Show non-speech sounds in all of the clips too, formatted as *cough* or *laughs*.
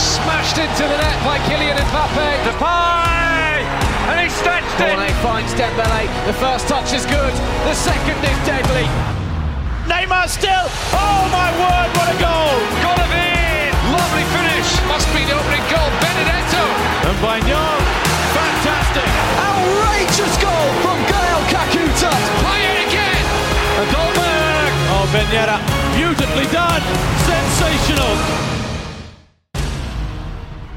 Smashed into the net by Kylian Mbappe. Depay! And he stretched it! Cornet finds Dembele. The first touch is good. The second is deadly. Neymar still! Oh my word, what a goal! It! Lovely finish. Must be the opening goal. Benedetto. And Bagnon, fantastic! Outrageous goal from Gael Kakuta. Play it again. A Dolberg! Oh, Ben Yedder, beautifully done! Sensational!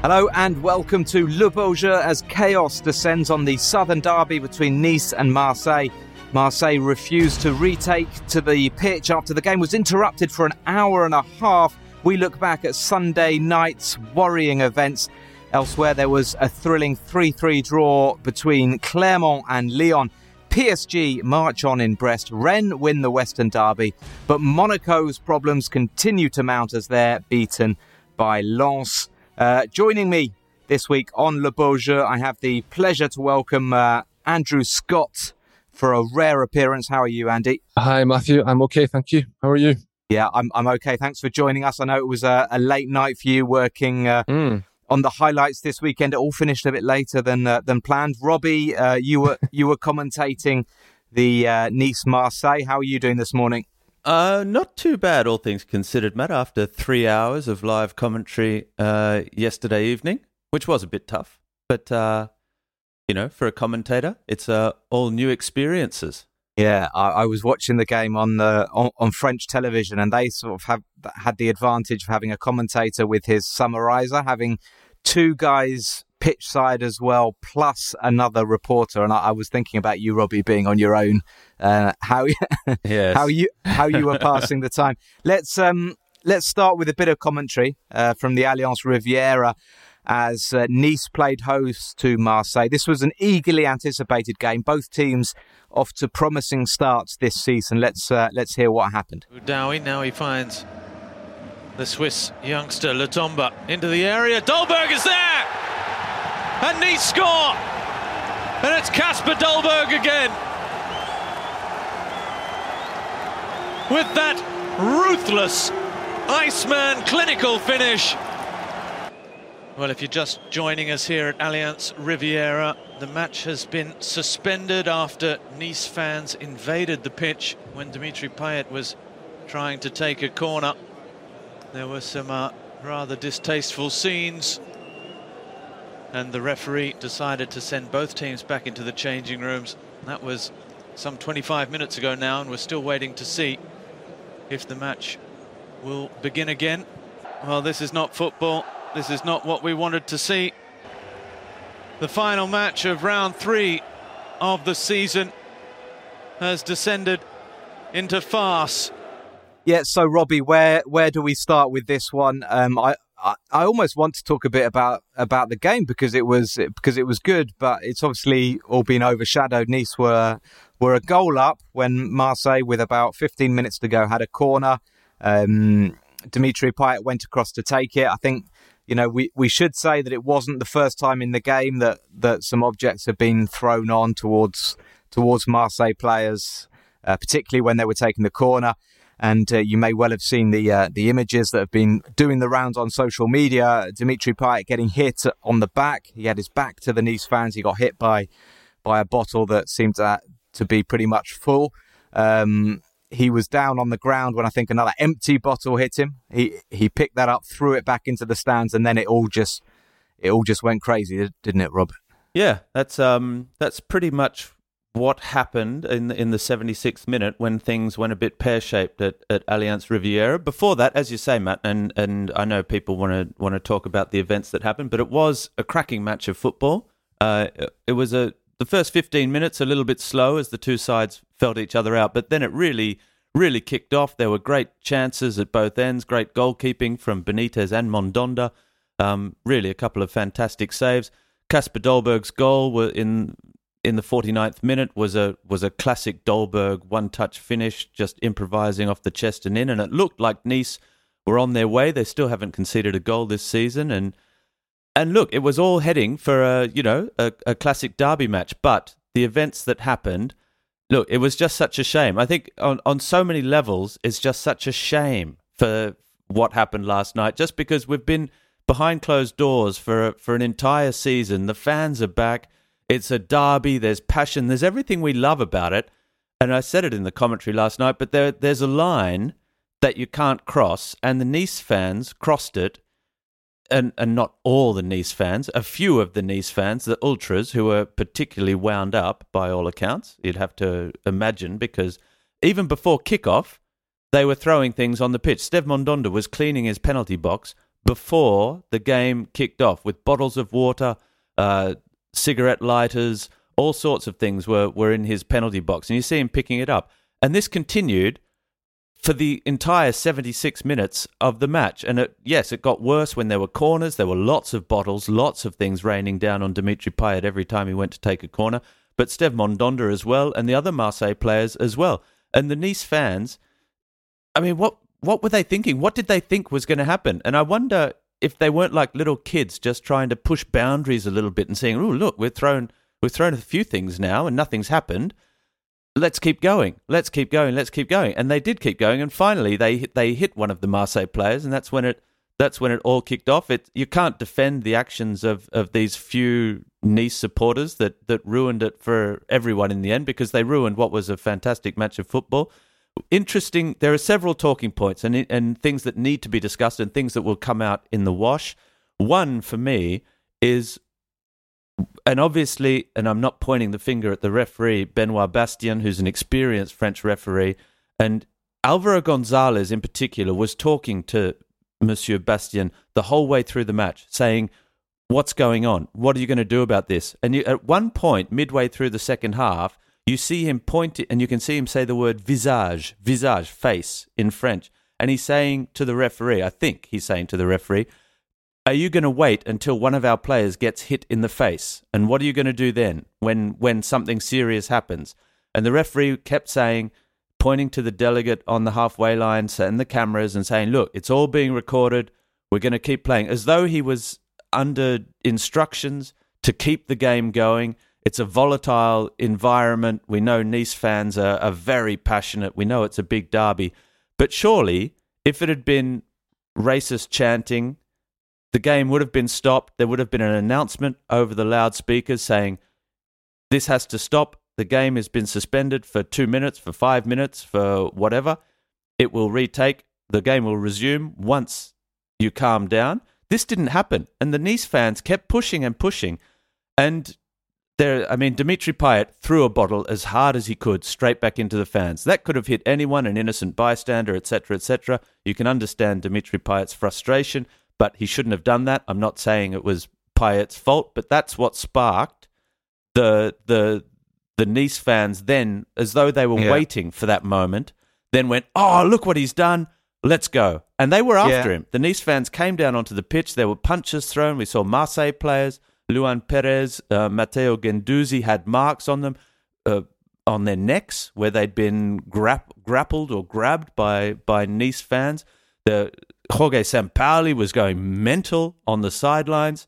Hello and welcome to Le Jeu as chaos descends on the southern derby between Nice and Marseille. Marseille refused to retake to the pitch after the game was interrupted for an hour and a half. We look back at Sunday night's worrying events. Elsewhere, there was a thrilling 3 3 draw between Clermont and Lyon. PSG march on in Brest. Rennes win the Western Derby, but Monaco's problems continue to mount as they're beaten by Lens. Uh, joining me this week on Le Beau Jeu, I have the pleasure to welcome uh, Andrew Scott for a rare appearance. How are you, Andy? Hi, Matthew. I'm okay, thank you. How are you? Yeah, I'm, I'm okay. Thanks for joining us. I know it was a, a late night for you working uh, Mm. on the highlights this weekend. It all finished a bit later than uh, than planned. Robbie, uh, you were *laughs* you were commentating the uh, Nice Marseille. How are you doing this morning? Uh, not too bad, all things considered, Matt. After three hours of live commentary uh, yesterday evening, which was a bit tough, but uh, you know, for a commentator, it's uh, all new experiences. Yeah, I, I was watching the game on the on, on French television, and they sort of have had the advantage of having a commentator with his summarizer, having two guys pitch side as well, plus another reporter. And I, I was thinking about you, Robbie, being on your own. Uh, how *laughs* Yes. how you how you were *laughs* passing the time. Let's um let's start with a bit of commentary uh, from the Allianz Riviera as uh, Nice played host to Marseille. This was an eagerly anticipated game. Both teams off to promising starts this season. Let's uh, let's hear what happened. Dowie now he finds the Swiss youngster Lotomba into the area. Dolberg is there, and Nice score, and it's Kasper Dolberg again with that ruthless Iceman clinical finish. Well, if you're just joining us here at Allianz Riviera, the match has been suspended after Nice fans invaded the pitch when Dimitri Payet was trying to take a corner. There were some uh, rather distasteful scenes, and the referee decided to send both teams back into the changing rooms. That was some 25 minutes ago now, and we're still waiting to see if the match will begin again. Well, this is not football. This is not what we wanted to see. The final match of round three of the season has descended into farce. Yeah, so Robbie, where where do we start with this one? Um, I, I almost want to talk a bit about about the game because it was because it was good, but it's obviously all been overshadowed. Nice were were a goal up when Marseille, with about 15 minutes to go, had a corner. Um, Dimitri Payet went across to take it. I think you know we, we should say that it wasn't the first time in the game that that some objects have been thrown on towards towards Marseille players, uh, particularly when they were taking the corner. And uh, you may well have seen the uh, the images that have been doing the rounds on social media. Dimitri Payet getting hit on the back. He had his back to the Nice fans. He got hit by by a bottle that seemed to, to be pretty much full. Um, he was down on the ground when I think another empty bottle hit him. He he picked that up, threw it back into the stands, and then it all just it all just went crazy, didn't it, Rob? Yeah, that's um, that's pretty much what happened in in the 76th minute when things went a bit pear shaped at, at Allianz Riviera. Before that, as you say, Matt, and, and I know people want to want to talk about the events that happened, but it was a cracking match of football. Uh, it was a the first 15 minutes a little bit slow as the two sides felt each other out, but then it really really kicked off. There were great chances at both ends, great goalkeeping from Benitez and Mandanda. Um, really, a couple of fantastic saves. Kasper Dolberg's goal were in in the 49th minute was a was a classic Dolberg one touch finish, just improvising off the chest and in, and it looked like Nice were on their way. They still haven't conceded a goal this season, and and look, it was all heading for a you know a, a classic derby match. But the events that happened, look, it was just such a shame. I think on on so many levels, it's just such a shame for what happened last night. Just because we've been behind closed doors for for an entire season. The fans are back. It's a derby. There's passion. There's everything we love about it. And I said it in the commentary last night, but there there's a line that you can't cross, and the Nice fans crossed it. And, and not all the Nice fans, a few of the Nice fans, the ultras, who were particularly wound up by all accounts, you'd have to imagine, because even before kickoff, they were throwing things on the pitch. Steve Mandanda was cleaning his penalty box before the game kicked off with bottles of water, uh, cigarette lighters, all sorts of things were, were in his penalty box. And you see him picking it up. And this continued for the entire 76 minutes of the match. And it, yes, it got worse when there were corners. There were lots of bottles, lots of things raining down on Dimitri Payet every time he went to take a corner. But Steve Mandanda as well, and the other Marseille players as well. And the Nice fans, I mean, what what were they thinking? What did they think was going to happen? And I wonder if they weren't like little kids just trying to push boundaries a little bit and saying, "Oh, look, we're thrown we've thrown a few things now and nothing's happened. Let's keep going. Let's keep going. Let's keep going." And they did keep going, and finally they they hit one of the Marseille players, and that's when it that's when it all kicked off. It you can't defend the actions of of these few Nice supporters that that ruined it for everyone in the end because they ruined what was a fantastic match of football interesting. There are several talking points and and things that need to be discussed and things that will come out in the wash. One for me is, and obviously, and I'm not pointing the finger at the referee Benoit Bastien, who's an experienced French referee, and Alvaro Gonzalez in particular was talking to Monsieur Bastien the whole way through the match, saying. What's going on? What are you going to do about this? And you, at one point, midway through the second half, you see him point and you can see him say the word visage, visage, face in French. And he's saying to the referee, I think he's saying to the referee, are you going to wait until one of our players gets hit in the face? And what are you going to do then when, when something serious happens? And the referee kept saying, pointing to the delegate on the halfway line and the cameras and saying, look, it's all being recorded. We're going to keep playing, as though he was under instructions to keep the game going it's a volatile environment. We know Nice fans are, are very passionate. We know it's a big derby. But surely, if it had been racist chanting, the game would have been stopped. There would have been an announcement over the loudspeakers saying, This has to stop. The game has been suspended for two minutes, for five minutes, for whatever. It will retake. The game will resume once you calm down. This didn't happen. And the Nice fans kept pushing and pushing. And there, I mean, Dimitri Payet threw a bottle as hard as he could straight back into the fans. That could have hit anyone, an innocent bystander, etc., etc. You can understand Dimitri Payet's frustration, but he shouldn't have done that. I'm not saying it was Payet's fault, but that's what sparked the the the Nice fans then, as though they were yeah. waiting for that moment, then went, "Oh, look what he's done! Let's go!" And they were after yeah. him. The Nice fans came down onto the pitch. There were punches thrown. We saw Marseille players Luan Perez, uh, Matteo Guendouzi had marks on them, uh, on their necks where they'd been grappled or grabbed by, by Nice fans. The Jorge Sampaoli was going mental on the sidelines.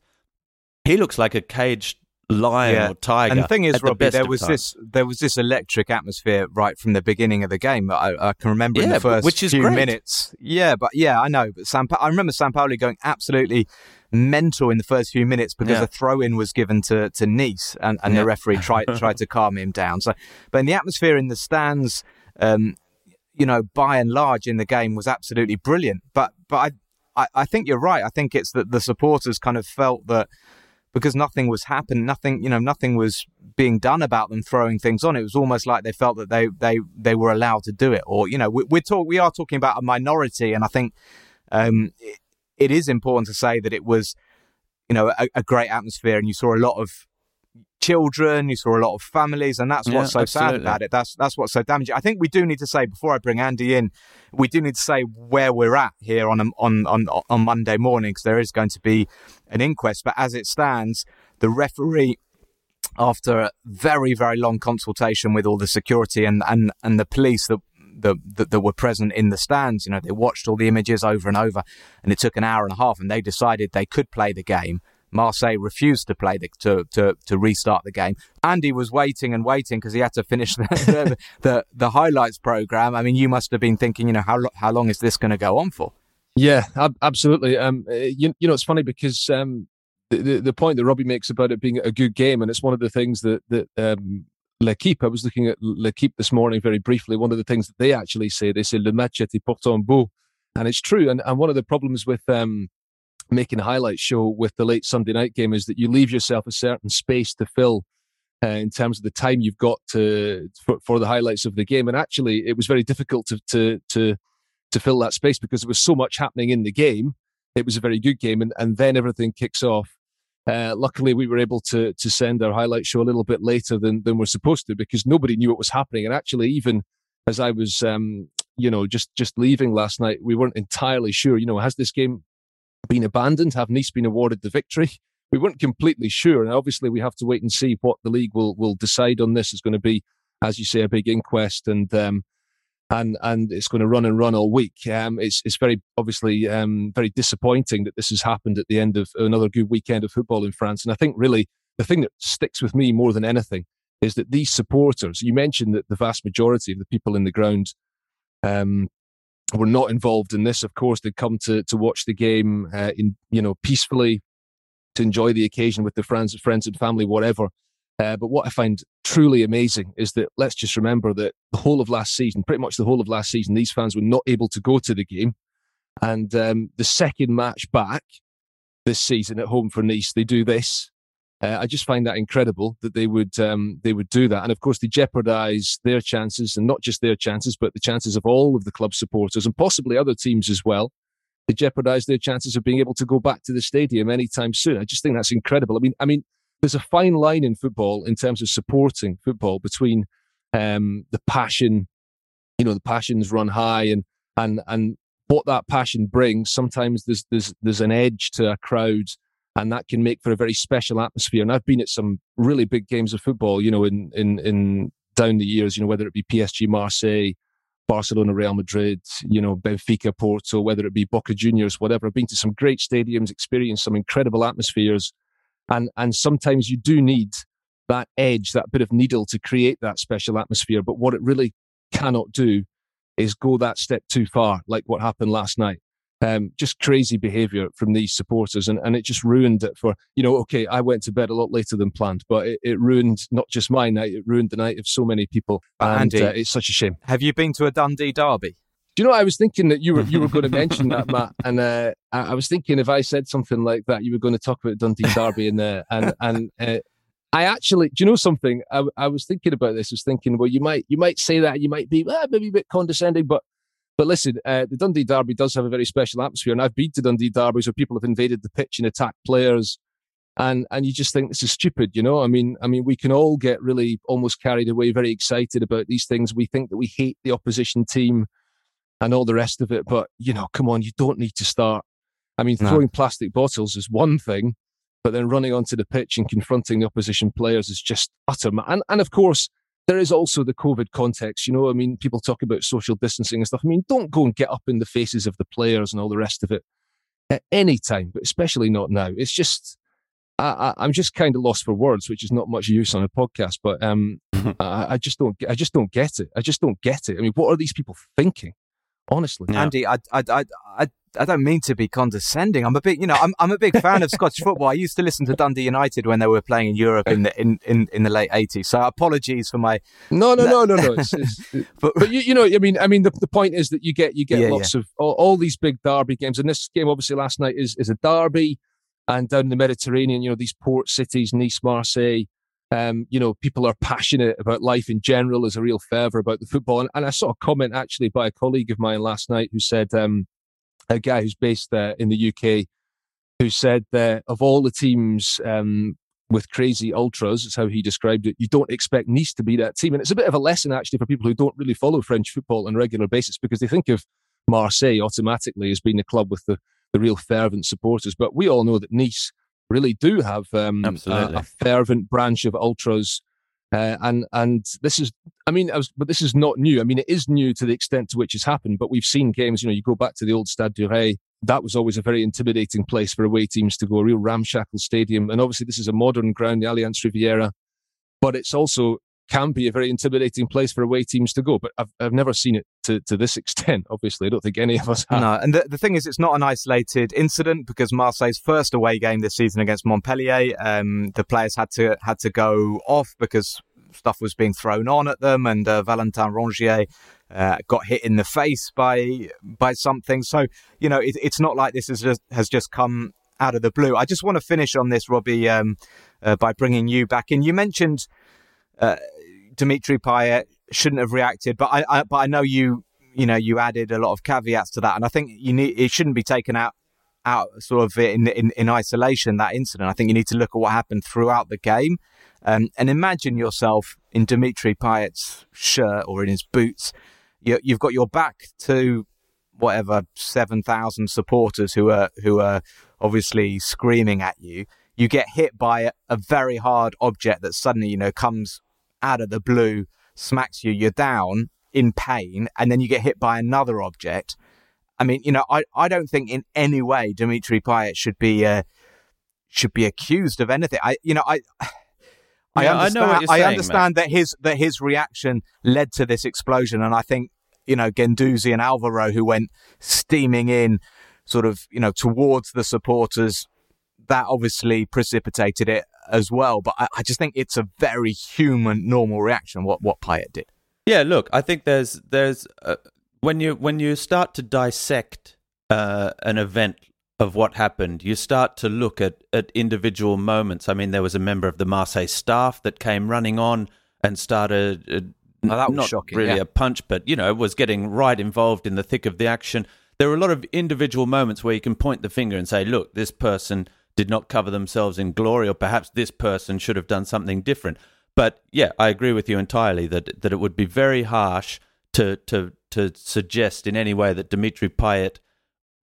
He looks like a caged lion yeah. or tiger. And the thing is, Robbie, the there was this there was this electric atmosphere right from the beginning of the game. I, I can remember yeah, in the first which is few great. minutes. Yeah, but yeah, I know. But Sam, I remember Sampaoli going absolutely mental in the first few minutes because yeah. a throw in was given to, to Nice and, and yeah. the referee tried *laughs* tried to calm him down. So, but in the atmosphere in the stands, um, you know, by and large in the game was absolutely brilliant. But but I, I, I think you're right. I think it's that the supporters kind of felt that because nothing was happening, nothing you know, nothing was being done about them throwing things on. It was almost like they felt that they they they were allowed to do it, or you know, we, we're talk we are talking about a minority, and I think. Um, it is important to say that it was, you know, a, a great atmosphere, and you saw a lot of children, you saw a lot of families, and that's what's yeah, so absolutely. sad about it. That's that's what's so damaging. I think we do need to say before I bring Andy in, we do need to say where we're at here on on on on Monday morning because there is going to be an inquest. But as it stands, the referee. After a very, very long consultation with all the security and, and, and the police that that, that, were present in the stands. You know, they watched all the images over and over, and it took an hour and a half, and they decided they could play the game. Marseille refused to play the, to, to, to restart the game. Andy was waiting and waiting because he had to finish *laughs* the, the, the, the highlights program. I mean, you must have been thinking, you know, how how long is this going to go on for? Yeah, ab- absolutely. Um, eh, you, you know, it's funny because um, the, the, the point that Robbie makes about it being a good game, and it's one of the things that that um, L'Equipe. I was looking at L'Equipe this morning very briefly. One of the things that they actually say, they say le match était pourtant beau, and it's true. And and one of the problems with um, making a highlight show with the late Sunday night game is that you leave yourself a certain space to fill. Uh, in terms of the time you've got to for, for the highlights of the game, and actually, it was very difficult to to to to fill that space because there was so much happening in the game. It was a very good game, and, and then everything kicks off. Uh, luckily, we were able to to send our highlight show a little bit later than than we're supposed to because nobody knew what was happening. And actually, even as I was, um, you know, just just leaving last night, we weren't entirely sure. You know, has this game been abandoned? Have Nice been awarded the victory? We weren't completely sure, and obviously, we have to wait and see what the league will will decide on this. Is going to be, as you say, a big inquest, and um, and and it's going to run and run all week. Um, it's it's very obviously um, very disappointing that this has happened at the end of another good weekend of football in France. And I think really the thing that sticks with me more than anything is that these supporters. You mentioned that the vast majority of the people in the ground um, were not involved in this. Of course, they'd come to to watch the game uh, in you know peacefully to enjoy the occasion with their friends, friends and family, whatever. Uh, but what I find truly amazing is that let's just remember that the whole of last season, pretty much the whole of last season, these fans were not able to go to the game. And um, the second match back this season at home for Nice, they do this. Uh, I just find that incredible that they would um, they would do that, and of course they jeopardise their chances, and not just their chances, but the chances of all of the club supporters and possibly other teams as well. They jeopardise their chances of being able to go back to the stadium anytime soon. I just think that's incredible. I mean, I mean, there's a fine line in football in terms of supporting football between um, the passion, you know, the passions run high and and and what that passion brings. Sometimes there's there's there's an edge to a crowd, and that can make for a very special atmosphere. And I've been at some really big games of football, you know, in in in down the years, you know, whether it be PSG, Marseille. Barcelona, Real Madrid, you know, Benfica, Porto, whether it be Boca Juniors, whatever. I've been to some great stadiums, experienced some incredible atmospheres, and and sometimes you do need that edge, that bit of needle to create that special atmosphere. But what it really cannot do is go that step too far, like what happened last night. Um, just crazy behaviour from these supporters, and, and it just ruined it for you know. Okay, I went to bed a lot later than planned, but it, it ruined not just my night; it ruined the night of so many people, and Andy, uh, it's such a shame. Have you been to a Dundee derby? Do you know? I was thinking that you were you were going *laughs* to mention that, Matt, and uh, I, I was thinking if I said something like that, you were going to talk about Dundee Derby, and uh, and and uh, I actually, do you know something? I, I was thinking about this. I was thinking, well, you might you might say that, you might be well, maybe a bit condescending, but but listen, uh, the Dundee Derby does have a very special atmosphere, and I've been to Dundee Derbies where people have invaded the pitch and attacked players. And and you just think this is stupid, you know. I mean, I mean, we can all get really almost carried away, very excited about these things. We think that we hate the opposition team and all the rest of it. But, you know, come on, you don't need to start. I mean, No. throwing plastic bottles is one thing, but then running onto the pitch and confronting the opposition players is just utter. Ma- and, and of course, there is also the COVID context. You know, I mean, people talk about social distancing and stuff. I mean, don't go and get up in the faces of the players and all the rest of it at any time, but especially not now. It's just, I, I, I'm just kind of lost for words, which is not much use on a podcast. But um, *laughs* I, I just don't, I just don't get it. I just don't get it. I mean, what are these people thinking? Honestly, Yeah. Andy, I, I, I, I, I don't mean to be condescending. I'm a big, you know, I'm, I'm a big fan of Scottish football. I used to listen to Dundee United when they were playing in Europe in the in, in, in the late '80s. So apologies for my. no, no, no, no, no. *laughs* It's, it's, *laughs* But, but you, you know, I mean, I mean, the, the point is that you get you get Yeah, lots of all, all these big derby games, and this game obviously last night is is a derby, and down in the Mediterranean, you know, these port cities, Nice, Marseille, um, you know, people are passionate about life in general. There's a real fervor about the football, and, and I saw a comment actually by a colleague of mine last night who said, um, a guy who's based uh, in the UK, who said that of all the teams. Um, with crazy ultras, is how he described it. You don't expect Nice to be that team. And it's a bit of a lesson actually for people who don't really follow French football on a regular basis because they think of Marseille automatically as being the club with the, the real fervent supporters. But we all know that Nice really do have um, a, Absolutely. a fervent branch of ultras. Uh, and and this is, I mean, I was, but this is not new. I mean, it is new to the extent to which it's happened. But we've seen games. You know, you go back to the old Stade du Ray. That was always a very intimidating place for away teams to go. A real ramshackle stadium. And obviously, this is a modern ground, the Allianz Riviera. But it's also can be a very intimidating place for away teams to go. But I've I've never seen it to, to this *laughs* extent. Obviously, I don't think any of us have. No, and the, the thing is, it's not an isolated incident because Marseille's first away game this season against Montpellier, um, the players had to had to go off because stuff was being thrown on at them, and uh, Valentin Rongier uh, got hit in the face by by something. So you know, it, it's not like this has just has just come out of the blue. I just want to finish on this, Robbie, um, uh, by bringing you back in. You mentioned uh, Dimitri Payet shouldn't have reacted, but I, I, but I know you you know you added a lot of caveats to that, and I think you need it shouldn't be taken out out sort of in in, in isolation that incident. I think you need to look at what happened throughout the game, um, and imagine yourself in Dimitri Payet's shirt or in his boots. You, you've got your back to whatever seven thousand supporters who are who are obviously screaming at you. You get hit by a, a very hard object that suddenly you know comes out of the blue smacks you, you're down in pain, and then you get hit by another object. I mean, you know, I, I don't think in any way Dimitri Payet should be uh, should be accused of anything. I you know I. *sighs* I Yeah, I understand, you're saying, understand that his that his reaction led to this explosion, and I think you know Guendouzi and Alvaro, who went steaming in, sort of you know towards the supporters, that obviously precipitated it as well. But I, I just think it's a very human, normal reaction. What what Payet did. Yeah, look, I think there's there's uh, when you when you start to dissect uh, an event of what happened, you start to look at at individual moments. I mean, there was a member of the Marseille staff that came running on and started. Uh, Oh, that was not shocking, really yeah. a punch, but you know, was getting right involved in the thick of the action. There are a lot of individual moments where you can point the finger and say, "Look, this person did not cover themselves in glory, or perhaps this person should have done something different." But yeah, I agree with you entirely that that it would be very harsh to to to suggest in any way that Dimitri Payet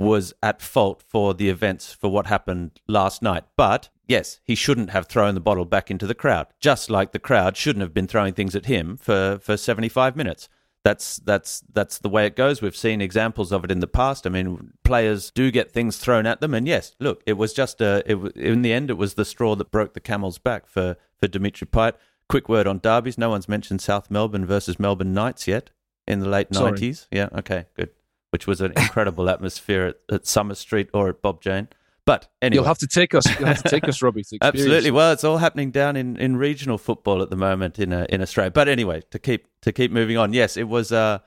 was at fault for the events for what happened last night. But yes, he shouldn't have thrown the bottle back into the crowd, just like the crowd shouldn't have been throwing things at him for, for 75 minutes. That's that's that's the way it goes. We've seen examples of it in the past. I mean, players do get things thrown at them, and yes, look, it was just a. It, in the end, it was the straw that broke the camel's back for for Dimitri Payet. Quick word on derbies. No one's mentioned South Melbourne versus Melbourne Knights yet in the late nineties. Yeah, okay, good. Which was an incredible *laughs* atmosphere at, at Summer Street or at Bob Jane. But anyway, You'll have to take us. You'll have to take us, Robbie. *laughs* Absolutely. Well, it's all happening down in, in regional football at the moment in uh, in Australia. But anyway, to keep to keep moving on. Yes, it was. Uh,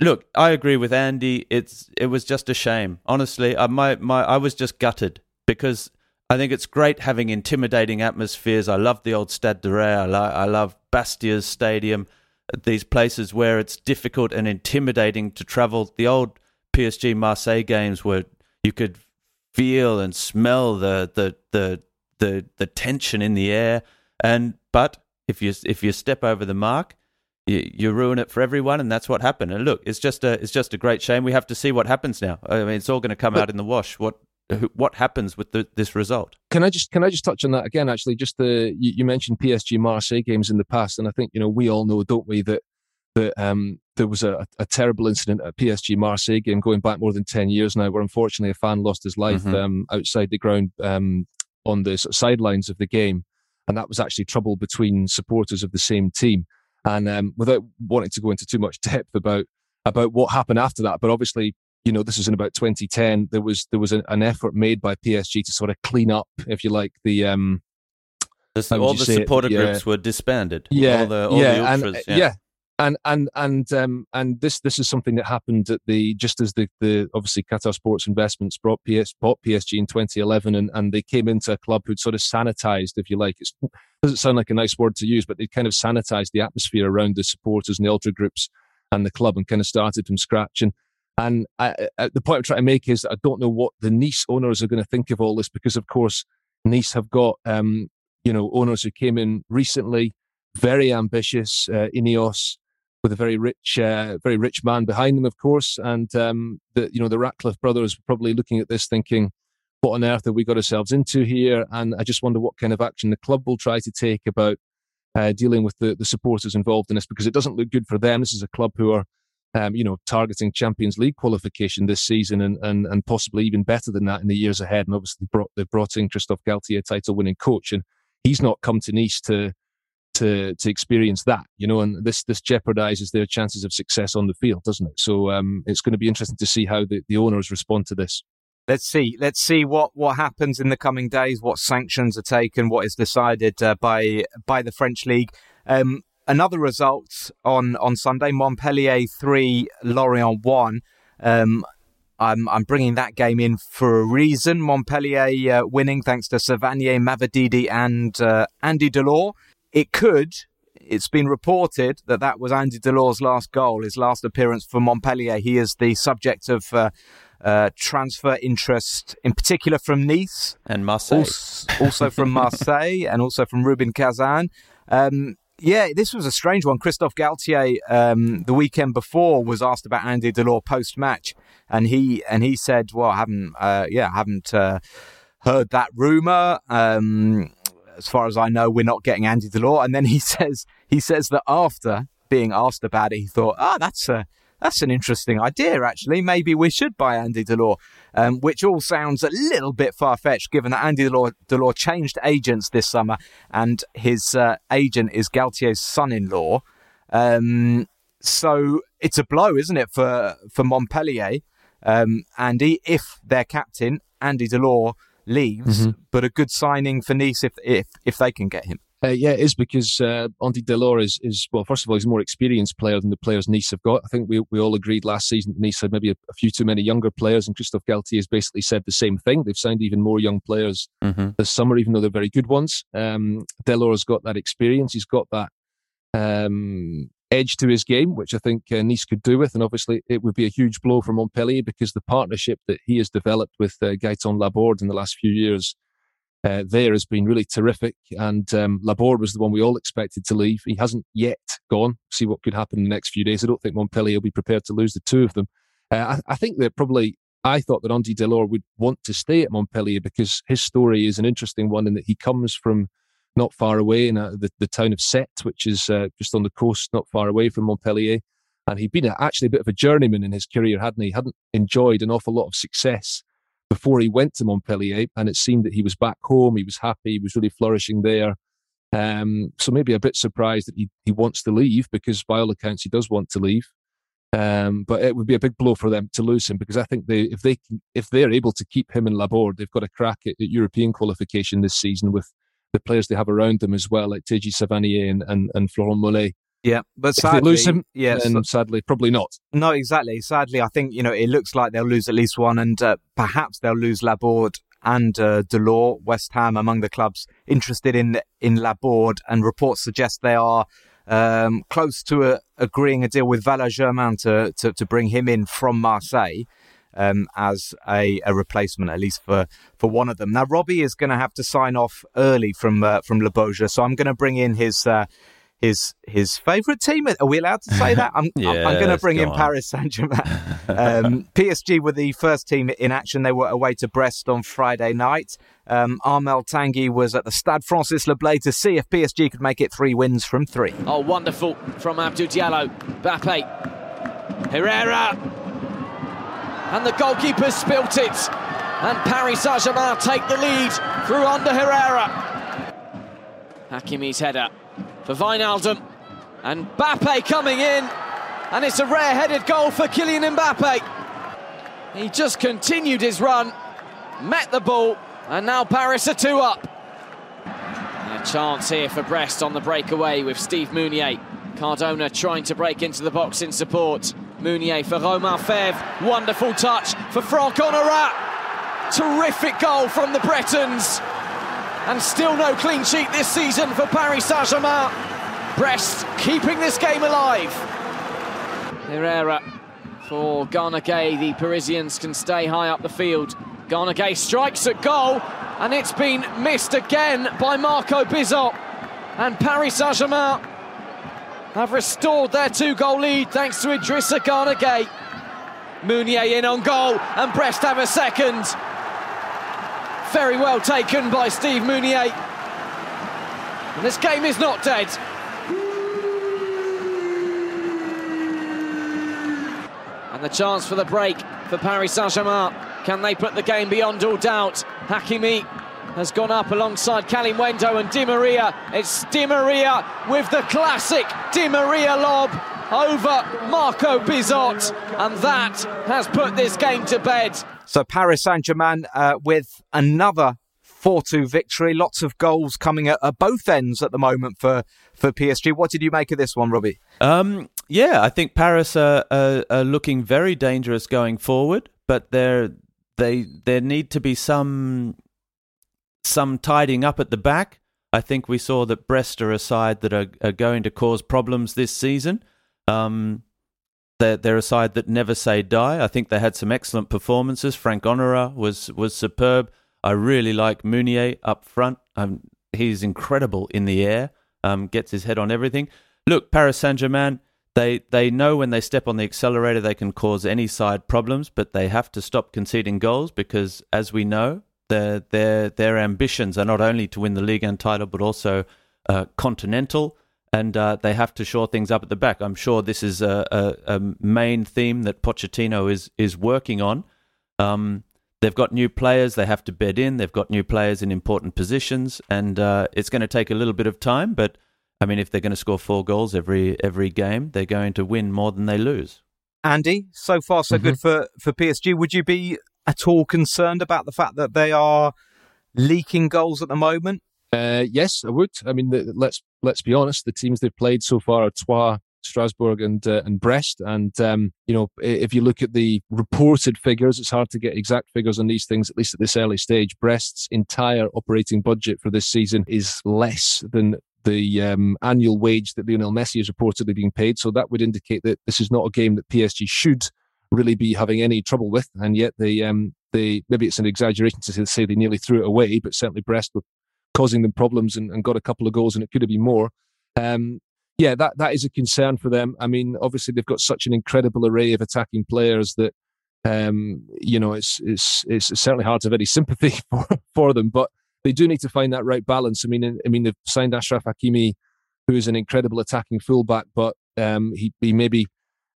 look, I agree with Andy. It's it was just a shame. Honestly, I, my my I was just gutted because I think it's great having intimidating atmospheres. I love the old Stade de Ray. I, lo- I love Bastia's Stadium. These places where it's difficult and intimidating to travel. The old PSG Marseille games where you could feel and smell the the the the, the tension in the air. And but if you if you step over the mark, you, you ruin it for everyone, and that's what happened. And look, it's just a it's just a great shame. We have to see what happens now. I mean, it's all going to come out in the wash. What what happens with the, this result? Can I just can I just touch on that again? Actually, just the you, you mentioned PSG Marseille games in the past, and I think you know we all know, don't we, that that um, there was a, a terrible incident at PSG Marseille game going back more than ten years now, where unfortunately a fan lost his life Mhm. um, outside the ground um, on the sidelines of the game, and that was actually trouble between supporters of the same team. And um, without wanting to go into too much *laughs* depth about about what happened after that, but obviously you know, this was in about 2010. There was there was an, an effort made by PSG to sort of clean up, if you like, the um, This, all the say it? supporter Yeah. groups were disbanded. yeah, all the all yeah, the and ultras. uh, yeah. And and and um, and this this is something that happened at the just as the the obviously Qatar Sports Investments brought PS bought PSG in 2011, and and they came into a club who'd sort of sanitized, if you like. It doesn't sound like a nice word to use, but they kind of sanitized the atmosphere around the supporters and the ultra groups and the club, and kind of started from scratch. And and I, I, the point I'm trying to make is that I don't know what the Nice owners are going to think of all this because, of course, Nice have got um, you know owners who came in recently, very ambitious, uh, Ineos, with a very rich, uh, very rich man behind them, of course, and um, the you know the Ratcliffe brothers were probably looking at this thinking, what on earth have we got ourselves into here? And I just wonder what kind of action the club will try to take about uh, dealing with the the supporters involved in this because it doesn't look good for them. This is a club who are. Um, you know, targeting Champions League qualification this season and, and and possibly even better than that in the years ahead. And obviously, brought, they've brought in Christophe Galtier, title-winning coach, and he's not come to Nice to to to experience that, you know, and this this jeopardizes their chances of success on the field, doesn't it? So um, it's going to be interesting to see how the, the owners respond to this. Let's see. Let's see what, what happens in the coming days. What sanctions are taken. What is decided uh, by by the French league. Um, another result on on Sunday: Montpellier three, Lorient one. Um, I'm I'm bringing that game in for a reason. Montpellier uh, winning thanks to Savanier, Mavididi, and uh, Andy Delort. It could. It's been reported that that was Andy Delort's last goal, his last appearance for Montpellier. He is the subject of uh, uh, transfer interest, in particular from Nice and Marseille, also, also from *laughs* Marseille, and also from Rubin Kazan. Um, yeah, this was a strange one. Christophe Galtier, um, the weekend before, was asked about Andy Delort post match, and he and he said, "Well, I haven't, uh, yeah, I haven't uh, heard that rumor. Um, as far as I know, we're not getting Andy Delort." And then he *laughs* says he says that after being asked about it, he thought, "Ah, oh, that's a." That's an interesting idea, actually. Maybe we should buy Andy Delort, um, which all sounds a little bit far fetched given that Andy Delort changed agents this summer and his uh, agent is Galtier's son in law. Um, so it's a blow, isn't it, for, for Montpellier? Um, Andy, if their captain, Andy Delort, leaves, mm-hmm. but a good signing for Nice if, if, if they can get him. Uh, yeah, it is because uh, Andy Delort is, is, well, first of all, he's a more experienced player than the players Nice have got. I think we, we all agreed last season that Nice had maybe a, a few too many younger players, and Christophe Galtier has basically said the same thing. They've signed even more young players mm-hmm. this summer, even though they're very good ones. Um, Delort's got that experience, he's got that um, edge to his game, which I think uh, Nice could do with. And obviously, it would be a huge blow for Montpellier because the partnership that he has developed with uh, Gaetan Laborde in the last few years uh, there has been really terrific. And um, Laborde was the one we all expected to leave. He hasn't yet gone. See what could happen in the next few days. I don't think Montpellier will be prepared to lose the two of them. Uh, I, I, think that probably, I thought that Andy Delort would want to stay at Montpellier because his story is an interesting one in that he comes from not far away in uh, the, the town of Sète, which is uh, just on the coast, not far away from Montpellier. And he'd been actually a bit of a journeyman in his career, hadn't he? Hadn't enjoyed an awful lot of success before he went to Montpellier, and it seemed that he was back home. He was happy. He was really flourishing there. Um, so maybe a bit surprised that he, he wants to leave because by all accounts he does want to leave. Um, but it would be a big blow for them to lose him because I think they if they if they're able to keep him in Laborde, they've got a crack at, at, European qualification this season with the players they have around them as well, like Teji Savanier and, and, and Florent Mollet. Yeah, but sadly, if they lose him, yes, then sadly, probably not. No, exactly. Sadly, I think you know it looks like they'll lose at least one, and uh, perhaps they'll lose Laborde and uh, Delort. West Ham among the clubs interested in in Laborde, and reports suggest they are um, close to a, agreeing a deal with Valère Germain to, to, to bring him in from Marseille. Um, as a, a, replacement, at least for, for one of them. Now, Robbie is going to have to sign off early from uh, from Le Beau Jeu, so I'm going to bring in his uh, his his favourite team. Are we allowed to say that? I'm, yeah, I'm, I'm going to bring in on. Paris Saint Germain. *laughs* Um, PSG were the first team in action. They were away to Brest on Friday night. Um, Armel Tanguy was at the Stade Francis Le Blé to see if PSG could make it three wins from three. Oh, wonderful from Abdou Diallo. Bappe. Herrera. And the goalkeeper spilt it. And Paris Saint Germain take the lead through Ander Herrera. Hakimi's header for Wijnaldum. And Mbappe coming in. And it's a rare-headed goal for Kylian Mbappe. He just continued his run, met the ball, and now Paris are two up. A chance here for Brest on the breakaway with Steve Mounié. Cardona trying to break into the box in support. Mounié for Romain Faivre. Wonderful touch for Franck Honorat. Terrific goal from the Bretons and still no clean sheet this season for Paris Saint-Germain. Brest keeping this game alive. Herrera for Gana Gueye. The Parisians can stay high up the field. Gana Gueye strikes at goal, and it's been missed again by Marco Bizot. And Paris Saint-Germain have restored their two-goal lead thanks to Idrissa Gana Gueye. Mounié in on goal, and Brest have a second. Very well taken by Steve Mounié. And this game is not dead. And the chance for the break for Paris Saint-Germain. Can they put the game beyond all doubt? Hakimi has gone up alongside Kalimuendo and Di Maria. It's Di Maria with the classic Di Maria lob over Marco Bizot, and that has put this game to bed. So Paris Saint Germain uh, with another 4 2 victory. Lots of goals coming at, at, both ends at the moment for, for PSG. What did you make of this one, Robbie? Um, yeah, I think Paris are, are, are, looking very dangerous going forward, but there they there need to be some some tidying up at the back. I think we saw that Brest are a side that are, are going to cause problems this season. Um, they're, they're, a side that never say die. I think they had some excellent performances. Frank Honorat was was superb. I really like Mounié up front. Um, he's incredible in the air. Um, gets his head on everything. Look, Paris Saint Germain. They they know when they step on the accelerator they can cause any side problems, but they have to stop conceding goals because, as we know, their their their ambitions are not only to win the league and title but also uh, continental, and uh, they have to shore things up at the back. I'm sure this is a, a, a main theme that Pochettino is is working on. Um, they've got new players they have to bed in. They've got new players in important positions, and uh, it's going to take a little bit of time. But I mean, if they're going to score four goals every every game, they're going to win more than they lose. Andy, so far so mm-hmm. good for for PSG. Would you be at all concerned about the fact that they are leaking goals at the moment? Uh, yes, I would. I mean, the, let's let's be honest. The teams they've played so far are Troyes, Strasbourg, and uh, and Brest. And um, you know, if you look at the reported figures, it's hard to get exact figures on these things. At least at this early stage, Brest's entire operating budget for this season is less than the um, annual wage that Lionel Messi is reportedly being paid. So that would indicate that this is not a game that PSG should really be having any trouble with, and yet they um, they maybe it's an exaggeration to say they nearly threw it away, but certainly Brest were causing them problems and, and got a couple of goals, and it could have been more. Um, yeah, that that is a concern for them. I mean, obviously they've got such an incredible array of attacking players that um, you know it's it's it's certainly hard to have any *laughs* sympathy for for them, but they do need to find that right balance. I mean, I mean they've signed Achraf Hakimi, who is an incredible attacking fullback, but um, he, he maybe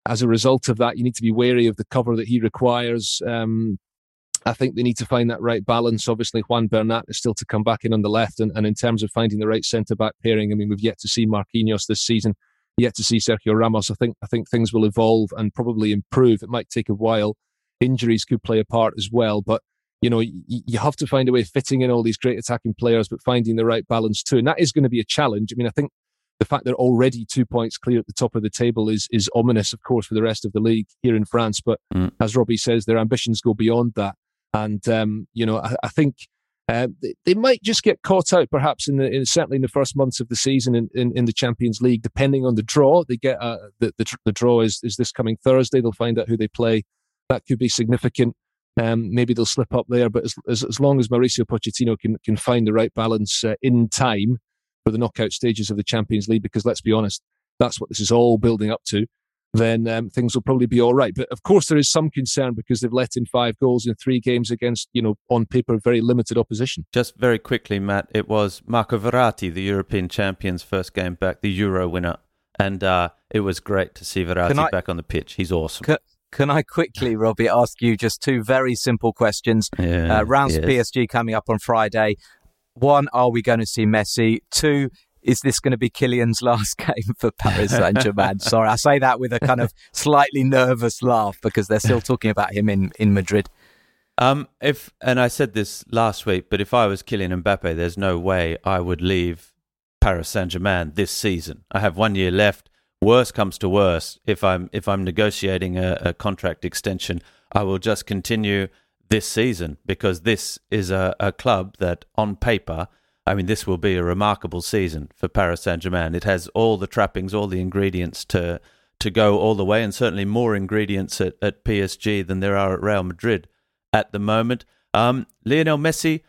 as a result of that, you need to be wary of the cover that he requires. Um, I think they need to find that right balance. Obviously, Juan Bernat is still to come back in on the left. And, and in terms of finding the right centre back pairing, I mean, we've yet to see Marquinhos this season, yet to see Sergio Ramos. I think, I think things will evolve and probably improve. It might take a while. Injuries could play a part as well. But, you know, you, you have to find a way of fitting in all these great attacking players, but finding the right balance too. And that is going to be a challenge. I mean, I think the fact they're already two points clear at the top of the table is is ominous, of course, for the rest of the league here in France. But mm. as Robbie says, their ambitions go beyond that, and um, you know, I, I think uh, they, they, might just get caught out, perhaps in the in, certainly in the first months of the season in, in, in the Champions League, depending on the draw. They get uh, the, the, the draw is is this coming Thursday. They'll find out who they play. That could be significant. Um, maybe they'll slip up there, but as, as, as long as Mauricio Pochettino can can find the right balance uh, in time, for the knockout stages of the Champions League, because let's be honest, that's what this is all building up to, then um, things will probably be all right. But of course, there is some concern because they've let in five goals in three games against, you know, on paper, very limited opposition. Just very quickly, Matt, it was Marco Verratti, the European champions' first game back, the Euro winner. And uh, it was great to see Verratti I, back on the pitch. He's awesome. Can, can I quickly, Robbie, ask you just two very simple questions? Yeah, uh, rounds yes. PSG coming up on Friday one, are we going to see Messi? Two, is this going to be Kylian's last *laughs* game for Paris Saint Germain? *laughs* Sorry, I say that with a kind of slightly nervous laugh because they're still talking about him in, in Madrid. Um, if and I said this last week, but if I was Kylian Mbappe, there's no way I would leave Paris Saint Germain this season. I have one year left. Worst comes to worst, if I'm if I'm negotiating a, a contract extension, I will just continue this season because this is a, a club that, on paper, I mean, this will be a remarkable season for Paris Saint Germain. It has all the trappings, all the ingredients to to go all the way, and certainly more ingredients at, at PSG than there are at Real Madrid at the moment. Um, Lionel Messi,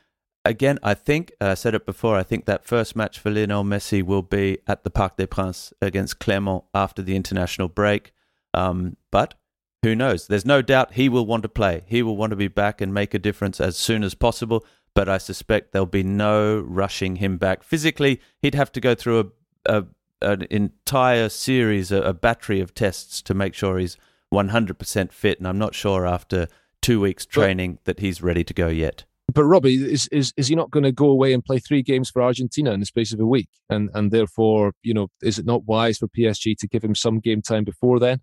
again, I think I said it before. I think that first match for Lionel Messi will be at the Parc des Princes against Clermont after the international break. Um, but who knows? There's no doubt he will want to play. He will want to be back and make a difference as soon as possible. But I suspect there'll be no rushing him back. Physically, he'd have to go through a, a an entire series, a, a battery of tests to make sure he's 100% fit. And I'm not sure after two weeks training that he's ready to go yet. but Robbie, is, is is he not going to go away and play three games for Argentina in the space of a week? And and therefore, you know, is it not wise for PSG to give him some game time before then,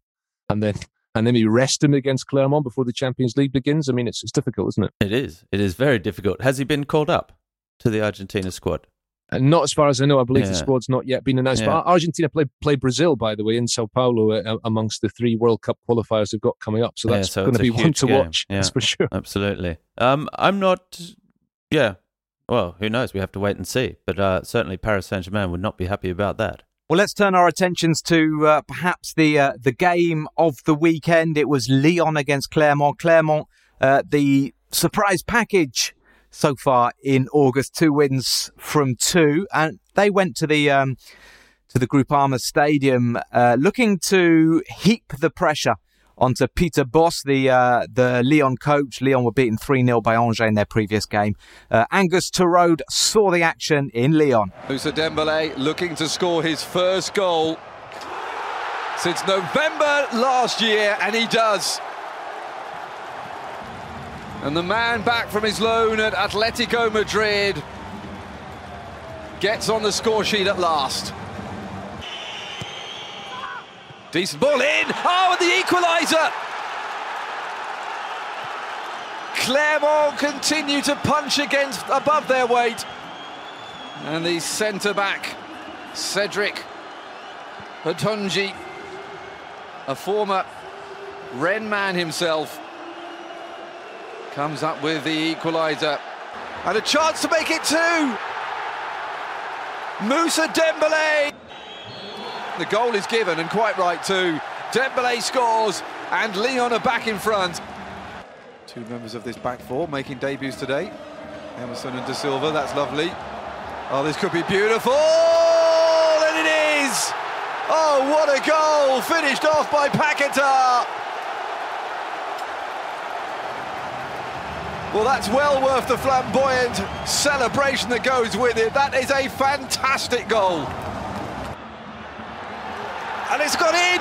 and then and then we rest him against Clermont before the Champions League begins? I mean, it's it's difficult, isn't it? It is. It is very difficult. Has he been called up to the Argentina squad? And not as far as I know. I believe yeah. the squad's not yet been announced. Yeah. But Argentina play play Brazil, by the way, in Sao Paulo uh, amongst the three World Cup qualifiers they've got coming up. So that's yeah, so going to be one to game. watch. That's for sure. Absolutely. Um, I'm not. Yeah. Well, who knows? We have to wait and see. But uh, certainly, Paris Saint Germain would not be happy about that. Well, let's turn our attentions to uh, perhaps the uh, the game of the weekend. It was Lyon against Clermont. Clermont, uh, the surprise package so far in August. Two wins from two, and they went to the um, to the Groupama Stadium uh, looking to heap the pressure onto Peter Bosz, the uh, the Lyon coach. Lyon were beaten 3 0 by Angers in their previous game. Uh, Angus Turode saw the action in Lyon. Moussa Dembele looking to score his first goal since November last year, and he does. And the man back from his loan at Atletico Madrid gets on the score sheet at last. Decent ball in. Oh, and the equaliser. Clermont continue to punch against above their weight. And the centre back, Cedric Hountondji, a former Rennes man himself, Comes up with the equaliser. And a chance to make it two. Moussa Dembele. The goal is given, and quite right too. Dembele scores, and Lyon are back in front. Two members of this back four making debuts today. Emerson and Da Silva, that's lovely. Oh, this could be beautiful, and it is! Oh, what a goal! Finished off by Paquetá. Well, that's well worth the flamboyant celebration that goes with it. That is a fantastic goal. And it's got in.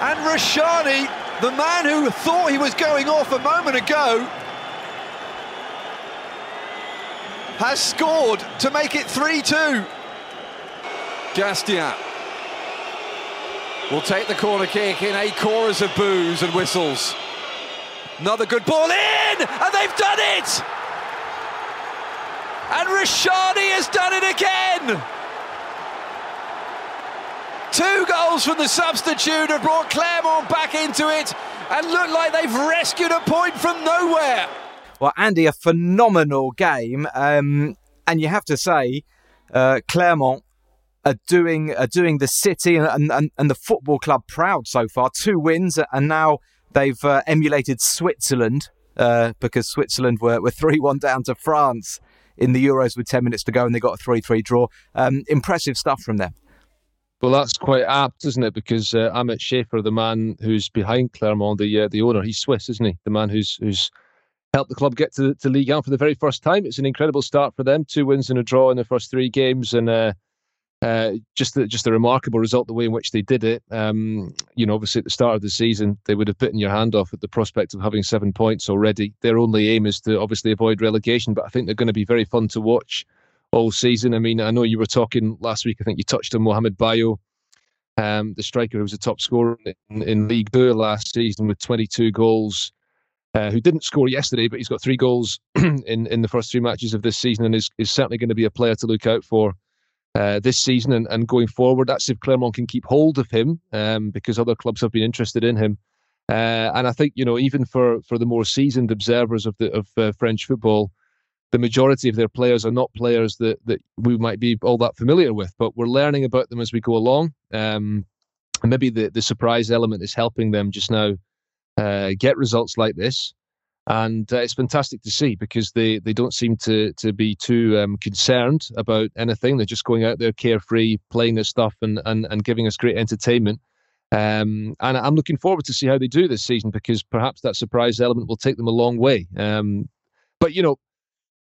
And Rashani, the man who thought he was going off a moment ago, has scored to make it 3-2. Gastien will take the corner kick in a chorus of boos and whistles. Another good ball in, and they've done it! And Rashani has done it again! Two goals from the substitute have brought Clermont back into it and look like they've rescued a point from nowhere. Well, Andy, a phenomenal game. Um, and you have to say, uh, Clermont are doing are doing the city and, and, and the football club proud so far. Two wins, and now They've uh, emulated Switzerland uh, because Switzerland were, were *laughs* 3 1 down to France in the Euros with 10 minutes to go and they got a 3 3 draw. Um, impressive stuff from them. Well, that's quite apt, isn't it? Because uh, Ahmet Schaefer, the man who's behind Clermont, the uh, the owner, he's Swiss, isn't he? The man who's who's helped the club get to, to Ligue 1 for the very first time. It's an incredible start for them. Two wins and a draw in the first three games, and uh, uh, just the, just a remarkable result the way in which they did it. Um, you know, obviously at the start of the season they would have bitten your hand off at the prospect of having seven points already. Their only aim is to obviously avoid relegation, but I think they're going to be very fun to watch all season. I mean, I know you were talking last week. I think you touched on Mohamed Bayo, um, the striker who was a top scorer in, in League Two last season with 22 goals. Uh, who didn't score yesterday, but he's got three goals *clears throat* in, in the first three matches of this season and is, is certainly going to be a player to look out for uh, this season and, and going forward. That's if Clermont can keep hold of him um, because other clubs have been interested in him. Uh, and I think you know even for for the more seasoned observers of the of uh, French football, the majority of their players are not players that that we might be all that familiar with. But we're learning about them as we go along. Um, and maybe the the surprise element is helping them just now uh, get results like this and uh, it's fantastic to see because they, they don't seem to to be too um, concerned about anything. They're just going out there carefree, playing their stuff, and and, and giving us great entertainment. Um, and I'm looking forward to see how they do this season because perhaps that surprise element will take them a long way. Um, but you know,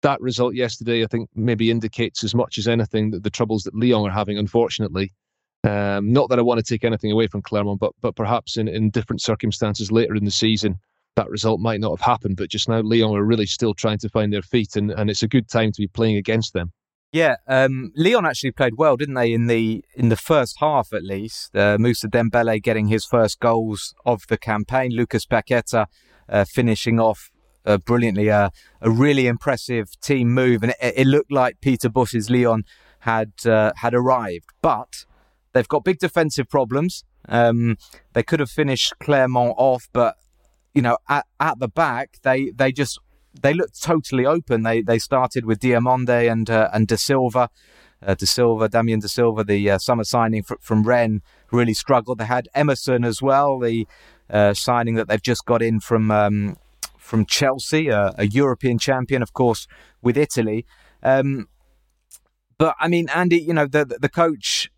that result yesterday, I think, maybe indicates as much as anything that the troubles that Lyon are having, unfortunately. Um, not that I want to take anything away from Clermont, but but perhaps in, in different circumstances later in the season, that result might not have happened. But just now, Lyon are really still trying to find their feet, and, and it's a good time to be playing against them. Yeah, um, Lyon actually played well, didn't they? In the in the first half, at least, uh, Moussa Dembele getting his first goals of the campaign. Lucas Paqueta uh, finishing off uh, brilliantly. a really impressive team move, and it, it looked like Peter Bosz's Lyon had uh, had arrived. But they've got big defensive problems. Um, they could have finished Clermont off, but you know, at, at the back, they they just they looked totally open. They they started with Diomande and uh, and Da Silva. Uh, Da Silva, Damien Da Silva, the uh, summer signing fr- from Rennes, really struggled. They had Emerson as well, the uh, signing that they've just got in from um, from Chelsea, a, a, European champion, of course, with Italy. Um, but I mean, Andy, you know, the the coach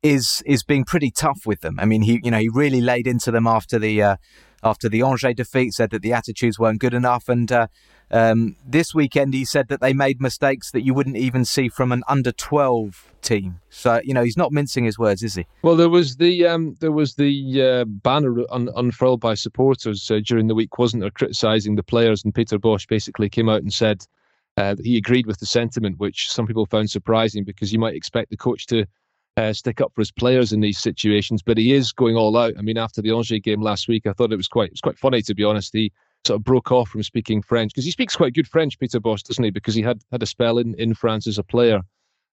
is is being pretty tough with them. I mean, he you know he really laid into them after the uh, after the Angers defeat, said that the attitudes weren't good enough, and uh, um, this weekend he said that they made mistakes that you wouldn't even see from an under twelve team. So you know he's not mincing his words, is he? Well, there was the um, there was the uh, banner un- unfurled by supporters uh, during the week, wasn't there, criticising the players, and Peter Bosz basically came out and said. Uh, he agreed with the sentiment, which some people found surprising because you might expect the coach to uh, stick up for his players in these situations, but he is going all out. I mean, after the Angers game last week, I thought it was quite it was quite funny to be honest. He sort of broke off from speaking French because he speaks quite good French, Peter Bosz, doesn't he? Because he had had a spell in, in France as a player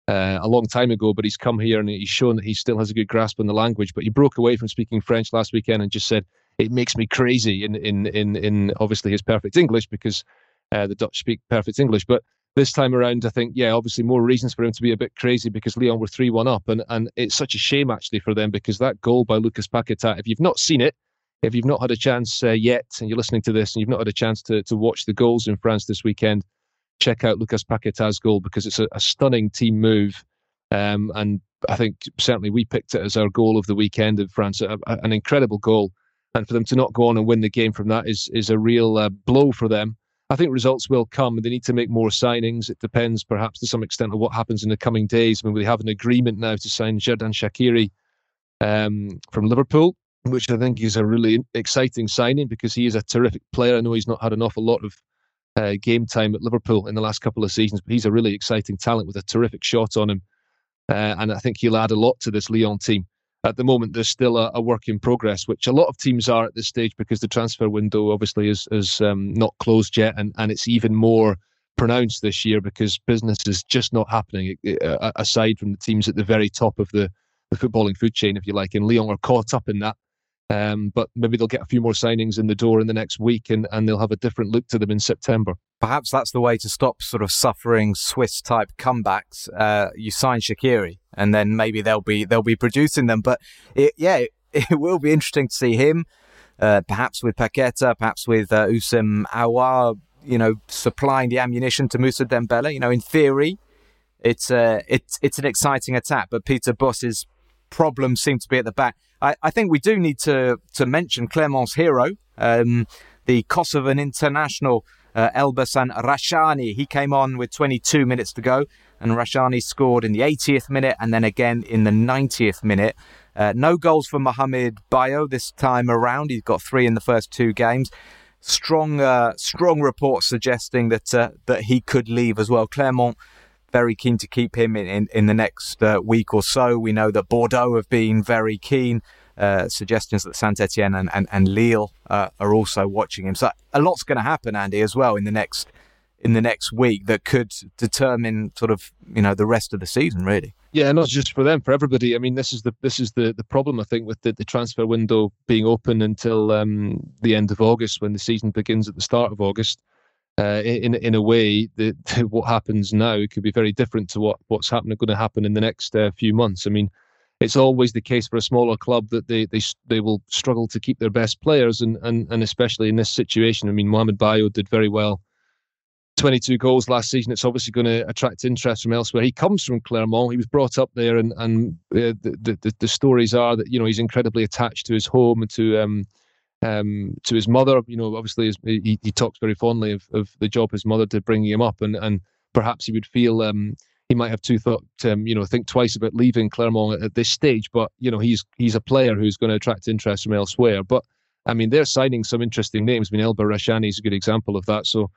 uh, a long time ago, but he's come here and he's shown that he still has a good grasp on the language. But he broke away from speaking French last weekend and just said it makes me crazy in in in in obviously his perfect English because uh, the Dutch speak perfect English, but this time around, I think, yeah, obviously more reasons for him to be a bit crazy because Lyon were 3 1 up. And, and it's such a shame, actually, for them because that goal by Lucas Paqueta, if you've not seen it, if you've not had a chance uh, yet and you're listening to this and you've not had a chance to, to watch the goals in France this weekend, check out Lucas Paqueta's goal because it's a, a stunning team move. Um, and I think certainly we picked it as our goal of the weekend in France, a, a, an incredible goal. And for them to not go on and win the game from that is is a real uh, blow for them. I think results will come. They need to make more signings. It depends, perhaps, to some extent, on what happens in the coming days. I mean, we have an agreement now to sign Xherdan Shaqiri um, from Liverpool, which I think is a really exciting signing because he is a terrific player. I know he's not had an awful lot of uh, game time at Liverpool in the last couple of seasons, but he's a really exciting talent with a terrific shot on him. Uh, and I think he'll add a lot to this Lyon team at the moment there's still a, a, work in progress, which a lot of teams are at this stage because the transfer window obviously is is um, not closed yet, and and it's even more pronounced this year because business is just not happening. Aside from the teams at the very top of the the footballing food chain, if you like, and Lyon are caught up in that. Um, but maybe they'll get a few more signings in the door in the next week, and, and they'll have a different look to them in September. Perhaps that's the way to stop sort of suffering Swiss type comebacks. Uh, you sign Shaqiri, and then maybe they'll be they'll be producing them. But it, yeah, it, *laughs* it, will be interesting to see him, uh, perhaps with Paqueta, perhaps with uh, Houssem Aouar, you know, supplying the ammunition to Moussa Dembele. You know, in theory, it's uh, it's it's an exciting attack, but Peter Bosz's problems seem to be at the back. I, I think we do need to to mention Clermont's hero, um, the Kosovan international uh, Elbasan Rashani. He came on with 22 minutes to go, and Rashani scored in the 80th minute and then again in the 90th minute. Uh, no goals for Mohamed Bayo this time around. He's got three in the first two games. Strong, uh, strong reports suggesting that uh, that he could leave as well. Clermont very keen to keep him in, in, in the next uh, week or so. We know that Bordeaux have been very keen. Uh, suggestions that Saint Etienne and, and, and Lille uh, are also watching him. So a lot's going to happen, Andy, as well in the next in the next week that could determine sort of you know the rest of the season, really. Yeah, not just for them, for everybody. I mean, this is the this is the, the problem I think with the, the transfer window being open until um, the end of August when the season begins at the start of August uh, in in a way that *laughs* what happens now could be very different to what what's happening going to happen in the next uh, few months. I mean, it's always the case for a smaller club that they they they will struggle to keep their best players, and and and especially in this situation. I mean, Mohamed Bayo did very well. 22 goals last season. It's obviously going to attract interest from elsewhere. He comes from Clermont. He was brought up there, and and uh, the, the, the stories are that you know he's incredibly attached to his home and to um, um, to his mother. You know, obviously his, he, he talks very fondly of, of the job his mother did bringing him up, and, and perhaps he would feel um, he might have two thought, um, you know, think twice about leaving Clermont at, at, this stage. But you know, he's he's a player who's going to attract interest from elsewhere. But I mean, they're signing some interesting names. I mean, Elba Rashani is a good example of that. So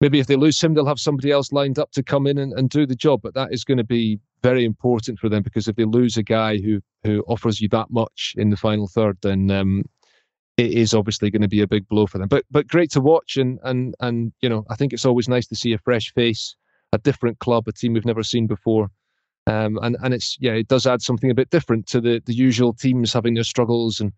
maybe if they lose him, they'll have somebody else lined up to come in and, and do the job. But that is going to be very important for them because if they lose a guy who who offers you that much in the final third, then um, it is obviously going to be a big blow for them. But but great to watch and and and you know I think it's always nice to see a fresh face, a different club, a team we've never seen before. Um, and and it's yeah, it does add something a bit different to the the usual teams having their struggles and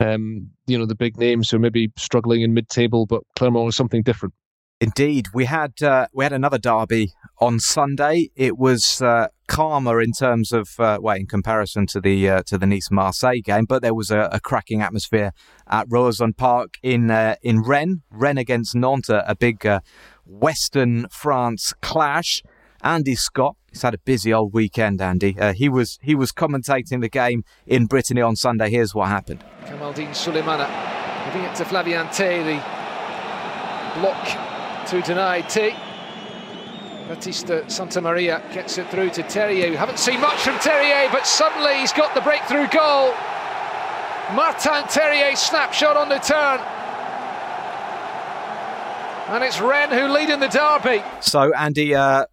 um, you know the big names who are maybe struggling in mid-table, but Clermont is something different. Indeed, we had uh, we had another derby on Sunday. It was uh, calmer in terms of uh, well, in comparison to the uh, to the Nice Marseille game, but there was a, a cracking atmosphere at Roazhon Park in uh, in Rennes. Rennes against Nantes, a big uh, Western France clash. Andy Scott, he's had a busy old weekend. Andy, uh, he was he was commentating the game in Brittany on Sunday. Here's what happened. Kamaldeen Sulemana giving it to Flavien Tait, the block to deny Tait. Baptiste Santamaria gets it through to Terrier. We haven't seen much from Terrier, but suddenly he's got the breakthrough goal. Martin Terrier snapshot on the turn. And it's Rennes who lead in the derby. So, Andy, uh,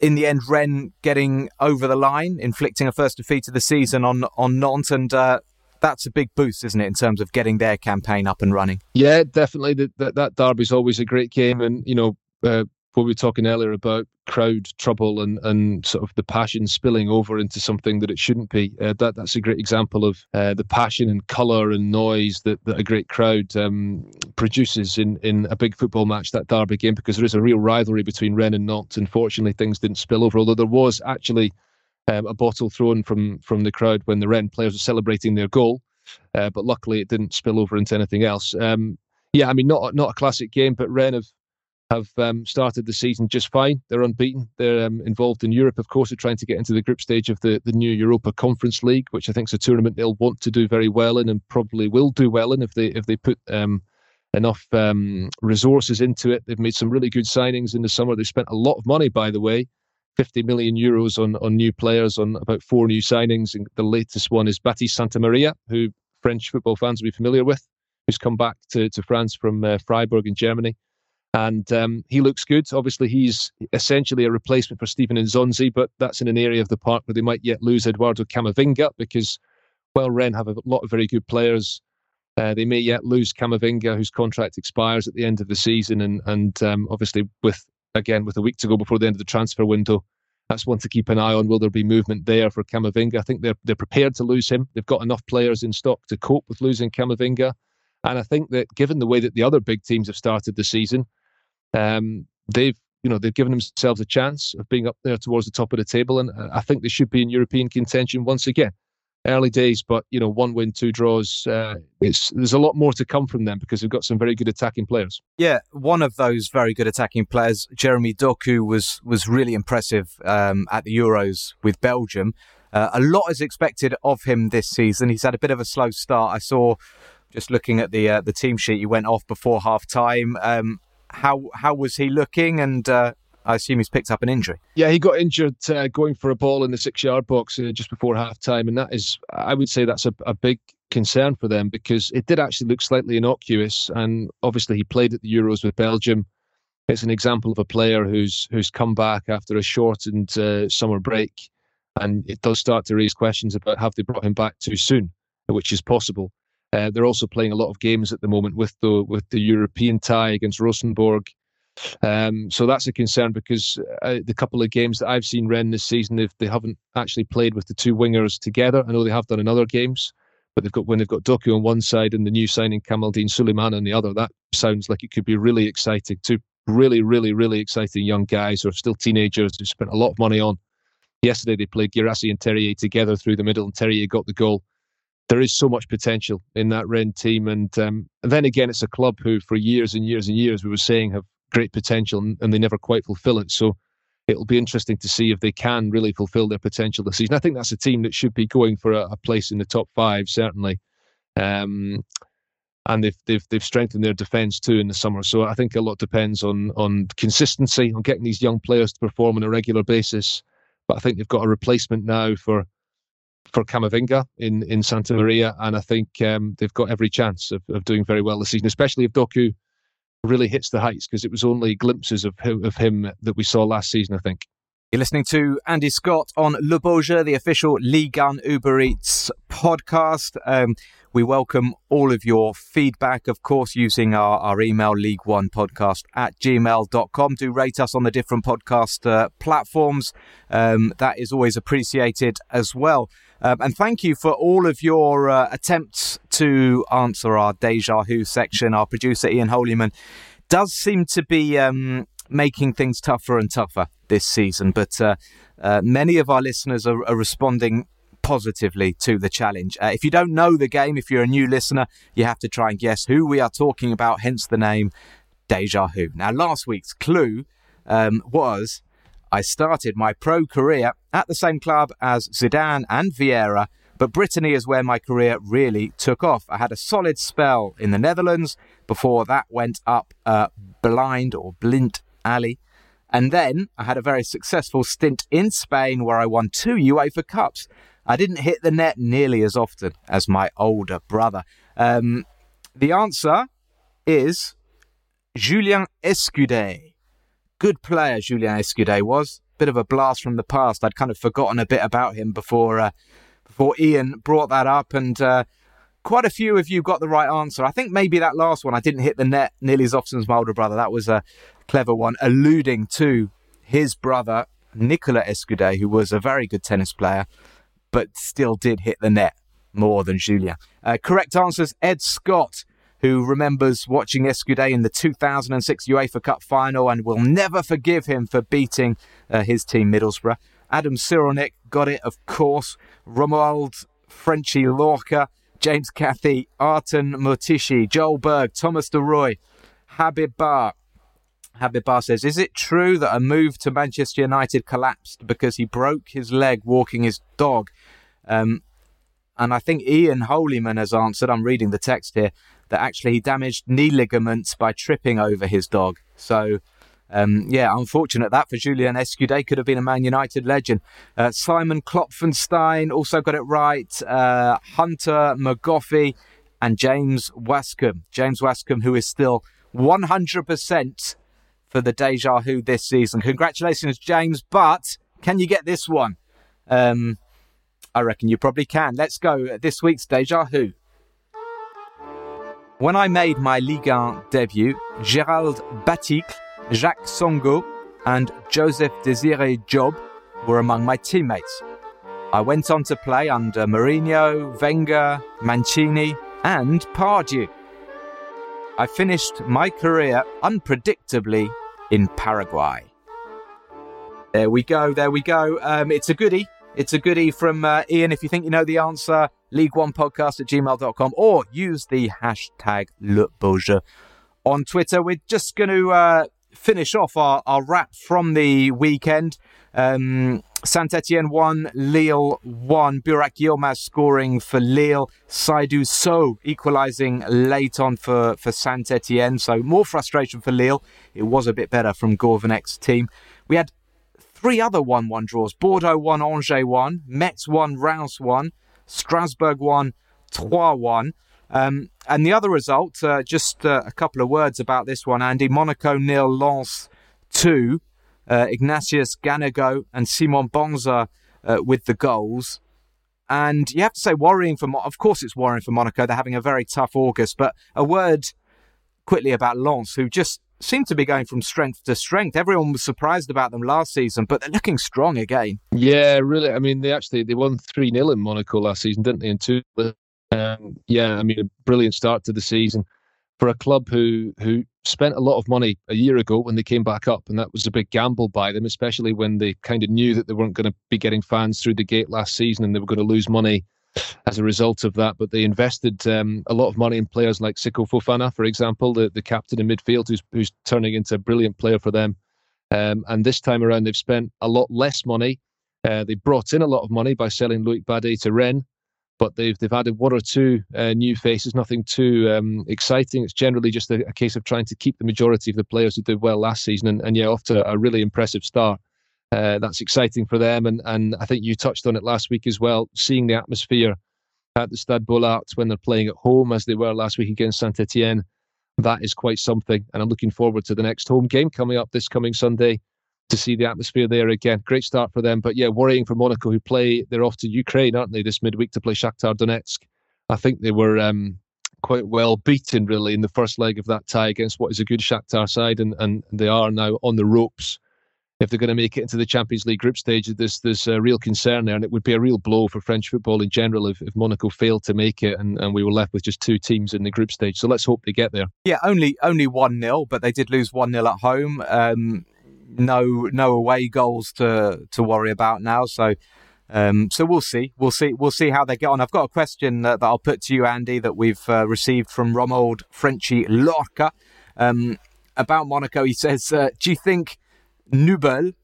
in the end, Rennes getting over the line, inflicting a first defeat of the season on on Nantes, and uh, that's a big boost, isn't it, in terms of getting their campaign up and running? Yeah, definitely. That that, that derby's always a great game, and you know, uh, what we were talking earlier about crowd trouble and, and sort of the passion spilling over into something that it shouldn't be. Uh, that that's a great example of uh, the passion and colour and noise that, that a great crowd um, produces in, in a big football match, that derby game, because there is a real rivalry between Rennes and Nantes. Unfortunately, things didn't spill over, although there was actually um, a bottle thrown from from the crowd when the Rennes players were celebrating their goal. Uh, but luckily, it didn't spill over into anything else. Um, yeah, I mean, not not a classic game, but Rennes have have um, started the season just fine. They're unbeaten. They're um, involved in Europe, of course. They're trying to get into the group stage of the, the new Europa Conference League, which I think is a tournament they'll want to do very well in, and probably will do well in if they if they put um, enough um, resources into it. They've made some really good signings in the summer. They spent a lot of money, by the way. 50 million euros on, on new players, on about four new signings. And the latest one is Baptiste Santamaria, who French football fans will be familiar with, who's come back to, to France from uh, Freiburg in Germany and um, he looks good. Obviously, he's essentially a replacement for Steven N'Zonzi, but that's in an area of the park where they might yet lose Eduardo Camavinga because, well, Rennes have a lot of very good players. Uh, they may yet lose Camavinga, whose contract expires at the end of the season, and and um, obviously with again with a week to go before the end of the transfer window, that's one to keep an eye on. Will there be movement there for Camavinga? I think they're they're prepared to lose him. They've got enough players in stock to cope with losing Camavinga, and I think that given the way that the other big teams have started the season, um, they've you know they've given themselves a chance of being up there towards the top of the table, and I think they should be in European contention once again. Early days, but you know, one win, two draws. Uh, it's there's a lot more to come from them because they've got some very good attacking players. Yeah, one of those very good attacking players, Jeremy Doku, was was really impressive um, at the Euros with Belgium. Uh, a lot is expected of him this season. He's had a bit of a slow start. I saw just looking at the uh, the team sheet. He went off before half time. Um, how how was he looking? And uh, I assume he's picked up an injury. Yeah, he got injured uh, going for a ball in the six yard box uh, just before half time. And that is, I would say, that's a, a big concern for them because it did actually look slightly innocuous. And obviously, he played at the Euros with Belgium. It's an example of a player who's who's come back after a shortened uh, summer break, and it does start to raise questions about have they brought him back too soon, which is possible. Uh, they're also playing a lot of games at the moment with the with the European tie against Rosenborg. Um, so that's a concern because uh, the couple of games that I've seen Rennes this season, they haven't actually played with the two wingers together, I know they have done in other games, but they've got when they've got Doku on one side and the new signing Kamaldeen Suleiman on the other. That sounds like it could be really exciting. Two really, really, really exciting young guys who are still teenagers who spent a lot of money on. Yesterday they played Guirassy and Terrier together through the middle, and Terrier got the goal there is so much potential in that Rennes team. And, um, then again, it's a club who, for years and years and years, we were saying have great potential and, they never quite fulfill it. So it'll be interesting to see if they can really fulfill their potential this season. I think that's a team that should be going for a, a place in the top five, certainly. Um, and they've they've they've strengthened their defence too in the summer. So I think a lot depends on on consistency, on getting these young players to perform on a regular basis. But I think they've got a replacement now for for Camavinga in, in Santamaria, and I think um, they've got every chance of, of doing very well this season, especially if Doku really hits the heights, because it was only glimpses of him, of him that we saw last season, I think. You're listening to Andy Scott on Le Jeu, the official Ligue 1 Uber Eats podcast. Um, we welcome all of your feedback, of course, using our, our email, league one podcast at gmail.com. Do rate us on the different podcast uh, platforms. Um, that is always appreciated as well. Um, and thank you for all of your uh, attempts to answer our Deja Who section. Our producer, Ian Holyman, does seem to be um, making things tougher and tougher this season, but uh, uh, many of our listeners are, are, responding positively to the challenge. Uh, if you don't know the game, if you're a new listener, you have to try and guess who we are talking about, hence the name Deja Who. Now, last week's clue um, was I started my pro career at the same club as Zidane and Vieira, but Brittany is where my career really took off. I had a solid spell in the Netherlands before that went up uh, blind or blint alley. And then I had a very successful stint in Spain where I won two UEFA Cups. I didn't hit the net nearly as often as my older brother. Um, the answer is Julien Escudé good player Julien Escudé was. Bit of a blast from the past. I'd kind of forgotten a bit about him before uh, before Ian brought that up, and uh, quite a few of you got the right answer. I think maybe that last one I didn't hit the net nearly as often as my older brother. That was a clever one, alluding to his brother Nicolas Escudé, who was a very good tennis player, but still did hit the net more than Julia. Uh, correct answers: Ed Scott who remembers watching Escudé in the 2006 UEFA Cup final and will never forgive him for beating uh, his team Middlesbrough. Adam Cyrulnik got it, of course. Romuald Frenchy Lorca, James Cathy, Arton Mutishi, Joel Berg, Thomas de Roy, Habib Bar. Habib Bar says, Is it true that a move to Manchester United collapsed because he broke his leg walking his dog? Um, and I think Ian Holyman has answered. I'm reading the text here that actually he damaged knee ligaments by tripping over his dog. So, um, yeah, unfortunate that for Julien Escudé could have been a Man United legend. Uh, Simon Klopfenstein also got it right. Uh, Hunter McGoffey and James Wascombe. James Wascombe, who is still 100% for the Deja Who this season. Congratulations, James. But can you get this one? Um, I reckon you probably can. Let's go. This week's Deja Who. When I made my Ligue 1 debut, Gérald Baticle, Jacques Songo, and Joseph Desiré Job were among my teammates. I went on to play under Mourinho, Wenger, Mancini, and Pardew. I finished my career unpredictably in Paraguay. There we go, there we go. Um, it's a goodie. It's a goodie from uh, Ian. If you think you know the answer, league one podcast at gmail.com or use the hashtag Le on Twitter. We're just going to uh, finish off our, our wrap from the weekend. Um, Saint Etienne 1, Lille 1. Burak Yilmaz scoring for Lille. Seydou So equalising late on for, for Saint Etienne. So more frustration for Lille. It was a bit better from Gourvennec's team. We had three other 1 1 draws Bordeaux 1, Angers 1, Metz 1, Reims 1, Strasbourg 1, Troyes 1. Um, and the other result, uh, just uh, a couple of words about this one, Andy. Monaco nil, Lens 2. Uh, Ignatius Ganago and Simon Banza uh, with the goals. And you have to say, worrying for, of course, it's worrying for Monaco. They're having a very tough August. But a word quickly about Lens, who just seem to be going from strength to strength. Everyone was surprised about them last season, but they're looking strong again. Yeah, really. I mean, they actually they won three 0 in Monaco last season, didn't they? In two, um, yeah. I mean, a brilliant start to the season for a club who who spent a lot of money a year ago when they came back up, and that was a big gamble by them, especially when they kind of knew that they weren't going to be getting fans through the gate last season and they were going to lose money as a result of that. But they invested um, a lot of money in players like Seko Fofana, for example, the, the captain in midfield, who's, who's turning into a brilliant player for them. Um, and this time around, they've spent a lot less money. Uh, they brought in a lot of money by selling Loic Bade to Rennes, but they've they've added one or two uh, new faces. Nothing too um, exciting. It's generally just a, a, case of trying to keep the majority of the players who did well last season, and, and yeah, off to a really impressive start. Uh, that's exciting for them, and and I think you touched on it last week as well. Seeing the atmosphere at the Stade Bollaert when they're playing at home, as they were last week against Saint Etienne, that is quite something. And I'm looking forward to the next home game coming up this coming Sunday to see the atmosphere there again. Great start for them, but yeah, worrying for Monaco who play. They're off to Ukraine, aren't they, this midweek to play Shakhtar Donetsk. I think they were um, quite well beaten really in the first leg of that tie against what is a good Shakhtar side, and, and they are now on the ropes. If they're going to make it into the Champions League group stage, there's there's a real concern there, and it would be a real blow for French football in general if, if Monaco failed to make it, and, and we were left with just two teams in the group stage. So let's hope they get there. Yeah, only only one 0 but they did lose one 0 at home. Um, no no away goals to to worry about now. So um, so we'll see. We'll see. We'll see how they get on. I've got a question that, that I'll put to you, Andy, that we've uh, received from Romuald Frenchy Lorca um, about Monaco. He says, uh, "Do you think Nubel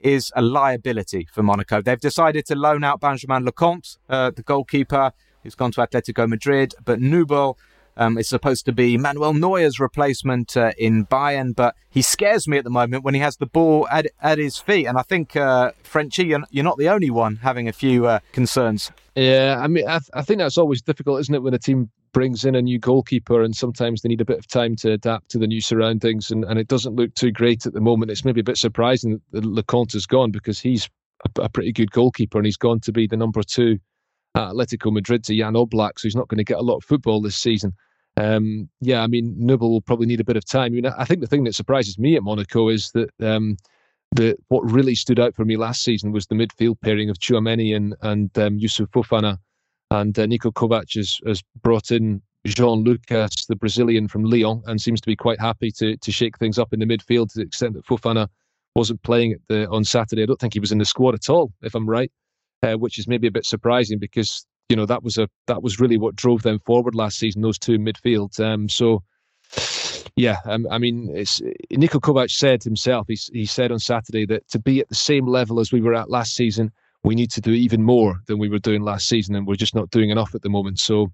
is a liability for Monaco? They've decided to loan out Benjamin Lecomte, uh, the goalkeeper, who's gone to Atletico Madrid, but Nubel." um, is supposed to be Manuel Neuer's replacement uh, in Bayern, but he scares me at the moment when he has the ball at, at his feet. And I think, uh, Frenchy, you're, you're not the only one having a few uh, concerns. Yeah, I mean, I, th- I think that's always difficult, isn't it, when a team brings in a new goalkeeper and sometimes they need a bit of time to adapt to the new surroundings and, and it doesn't look too great at the moment. It's maybe a bit surprising that Lecomte has gone because he's a, a pretty good goalkeeper and he's gone to be the number two at Atletico Madrid to Jan Oblak, so he's not going to get a lot of football this season. Um, yeah, I mean, Nubel will probably need a bit of time. I mean, I think the thing that surprises me at Monaco is that um, the what really stood out for me last season was the midfield pairing of Tchouameni and and um, Youssouf Fofana, and uh, Niko Kovac has, has brought in Jean Lucas, the Brazilian from Lyon, and seems to be quite happy to to shake things up in the midfield to the extent that Fofana wasn't playing the on Saturday. I don't think he was in the squad at all, if I'm right, uh, which is maybe a bit surprising because you know that was a that was really what drove them forward last season. Those two midfield. Um, so yeah, um, I mean, it's Niko Kovac said himself. He he said on Saturday that to be at the same level as we were at last season, we need to do even more than we were doing last season, and we're just not doing enough at the moment. So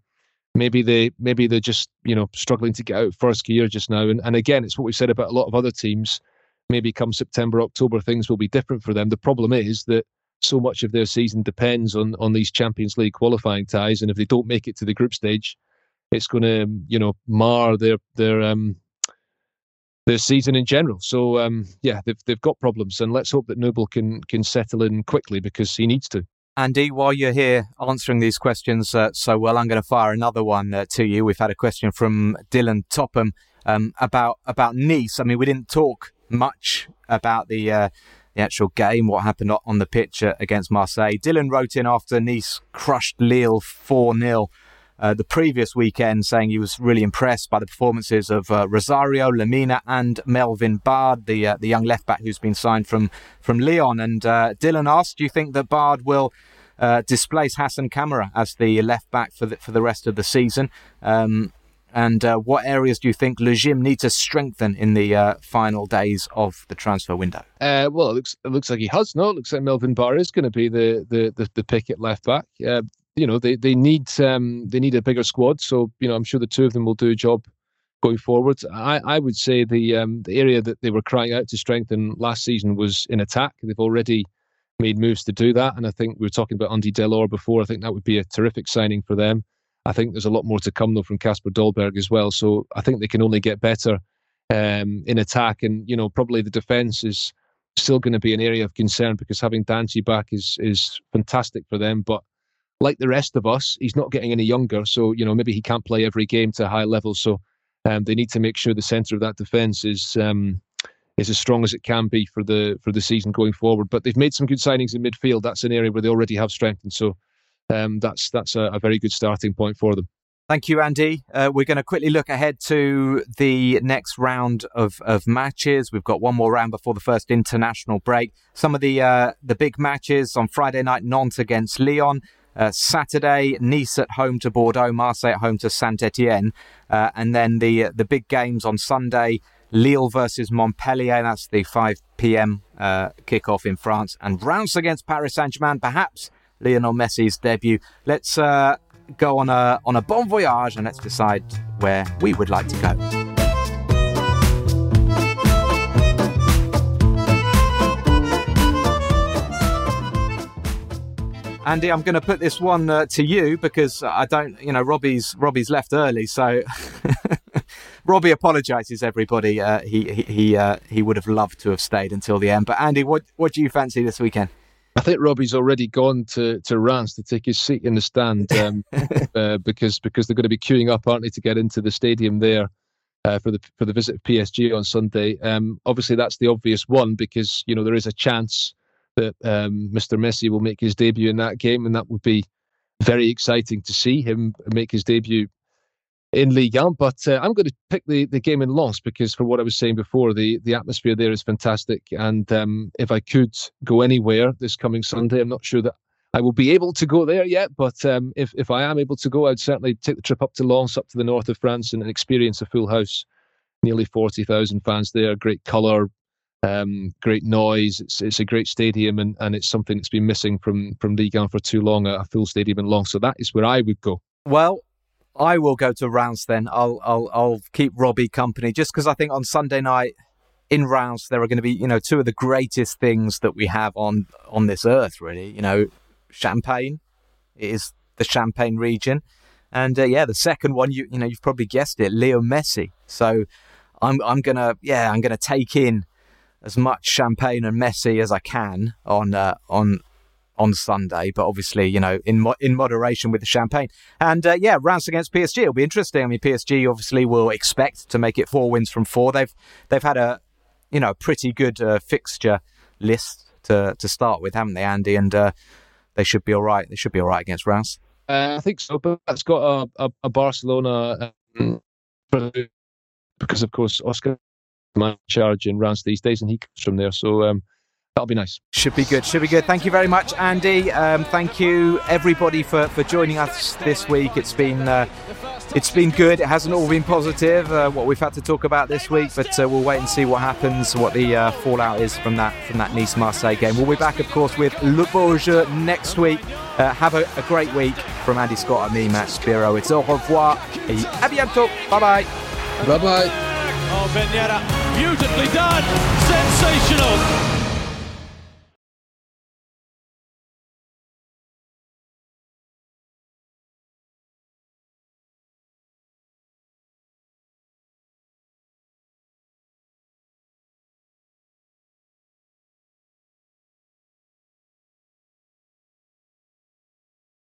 maybe they maybe they're just you know struggling to get out first gear just now. And and again, it's what we've said about a lot of other teams. Maybe come September, October, things will be different for them. The problem is that so much of their season depends on on these Champions League qualifying ties, and if they don't make it to the group stage, it's going to you know mar their their um their season in general. So um, yeah, they've they've got problems, and let's hope that Nubel can can settle in quickly because he needs to. Andy, while you're here answering these questions uh, so well, I'm going to fire another one uh, to you. We've had a question from Dylan Topham um, about about Nice. I mean, we didn't talk much about the uh, the actual game, what happened on the pitch uh, against Marseille. Dylan wrote in after Nice crushed Lille 4 0 uh, the previous weekend, saying he was really impressed by the performances of uh, Rosario, Lemina, and Melvin Bard, the uh, the young left back who's been signed from from Lyon. And uh, Dylan asked, "Do you think that Bard will?" Uh, displace Hassan Kamara as the left back for the, for the rest of the season. Um, and uh, what areas do you think Le Gym need to strengthen in the final days of the transfer window? Well, it looks it looks like he has. No, it looks like Melvin Bard is going to be the the the, the pick at left back. You know, they they need um, they need a bigger squad. So you know, I'm sure the two of them will do a job going forward. I, I would say the um, the area that they were crying out to strengthen last season was in attack. They've already made moves to do that, and I think we were talking about Andy Delort before. I think that would be a terrific signing for them. I think there's a lot more to come though from Kasper Dolberg as well. So I think they can only get better um, in attack, and you know probably the defence is still going to be an area of concern because having Dante back is is fantastic for them, but like the rest of us, he's not getting any younger. So you know maybe he can't play every game to a high level. So um, they need to make sure the centre of that defence is. Um, is as strong as it can be for the for the season going forward. But they've made some good signings in midfield. That's an area where they already have strength, and so um, that's that's a, a, very good starting point for them. Thank you, Andy. Uh, we're going to quickly look ahead to the next round of, of matches. We've got one more round before the first international break. Some of the uh, the big matches on Friday night: Nantes against Lyon. Uh, Saturday, Nice at home to Bordeaux, Marseille at home to Saint Etienne, uh, and then the the big games on Sunday: Lille versus Montpellier. That's the 5 p.m. Uh, kickoff in France, and Reims against Paris Saint Germain. Perhaps Lionel Messi's debut. Let's uh, go on a on a bon voyage and let's decide where we would like to go. Andy, I'm going to put this one uh, to you because I don't, you know, Robbie's Robbie's left early, so *laughs* Robbie apologises. Everybody, uh, he he he, uh, he would have loved to have stayed until the end. But Andy, what what do you fancy this weekend? I think Robbie's already gone to to Reims to take his seat in the stand um, *laughs* uh, because because they're going to be queuing up, aren't they, to get into the stadium there uh, for the for the visit of PSG on Sunday. Um, obviously, that's the obvious one because you know there is a chance that um, Mr. Messi will make his debut in that game, and that would be very exciting to see him make his debut in Ligue 1. But uh, I'm going to pick the, the game in Lens because, for what I was saying before, the, the atmosphere there is fantastic. And um, if I could go anywhere this coming Sunday, I'm not sure that I will be able to go there yet. But um, if, if I am able to go, I'd certainly take the trip up to Lens, up to the north of France, and, and experience a full house. Nearly 40,000 fans there, great colour, um, great noise. It's it's a great stadium, and, and it's something that's been missing from from Ligue 1 for too long. A, full stadium in Long, so that is where I would go. Well, I will go to Reims then. I'll I'll I'll keep Robbie company just because I think on Sunday night in Reims there are going to be you know two of the greatest things that we have on on this earth. Really, you know, Champagne is the Champagne region, and uh, yeah, the second one you you know you've probably guessed it, Leo Messi. So I'm I'm gonna yeah I'm gonna take in as much champagne and Messi as I can on uh, on on Sunday, but obviously, you know, in mo- in moderation with the champagne. And uh, yeah, Reims against PSG will be interesting. I mean, PSG obviously will expect to make it four wins from four. They've they've had a you know pretty good uh, fixture list to to start with, haven't they, Andy? And uh, they should be all right. They should be all right against Reims. Uh, I think so, but it's got a, a, a Barcelona um, because, of course, Oscar my charge in Reims these days, and he comes from there. So um, that'll be nice. Should be good. Should be good. Thank you very much, Andy. Um, thank you everybody for, for joining us this week. It's been uh, it's been good. It hasn't all been positive uh, what we've had to talk about this week, but uh, we'll wait and see what happens, what the uh, fallout is from that from that Nice Marseille game. We'll be back, of course, with Le Beau Jeu next week. Uh, have a, a, great week from Andy Scott and me, Matt Spiro. It's au revoir et à bientôt. Bye bye. Bye bye. Oh, Vignetta, beautifully done. Sensational.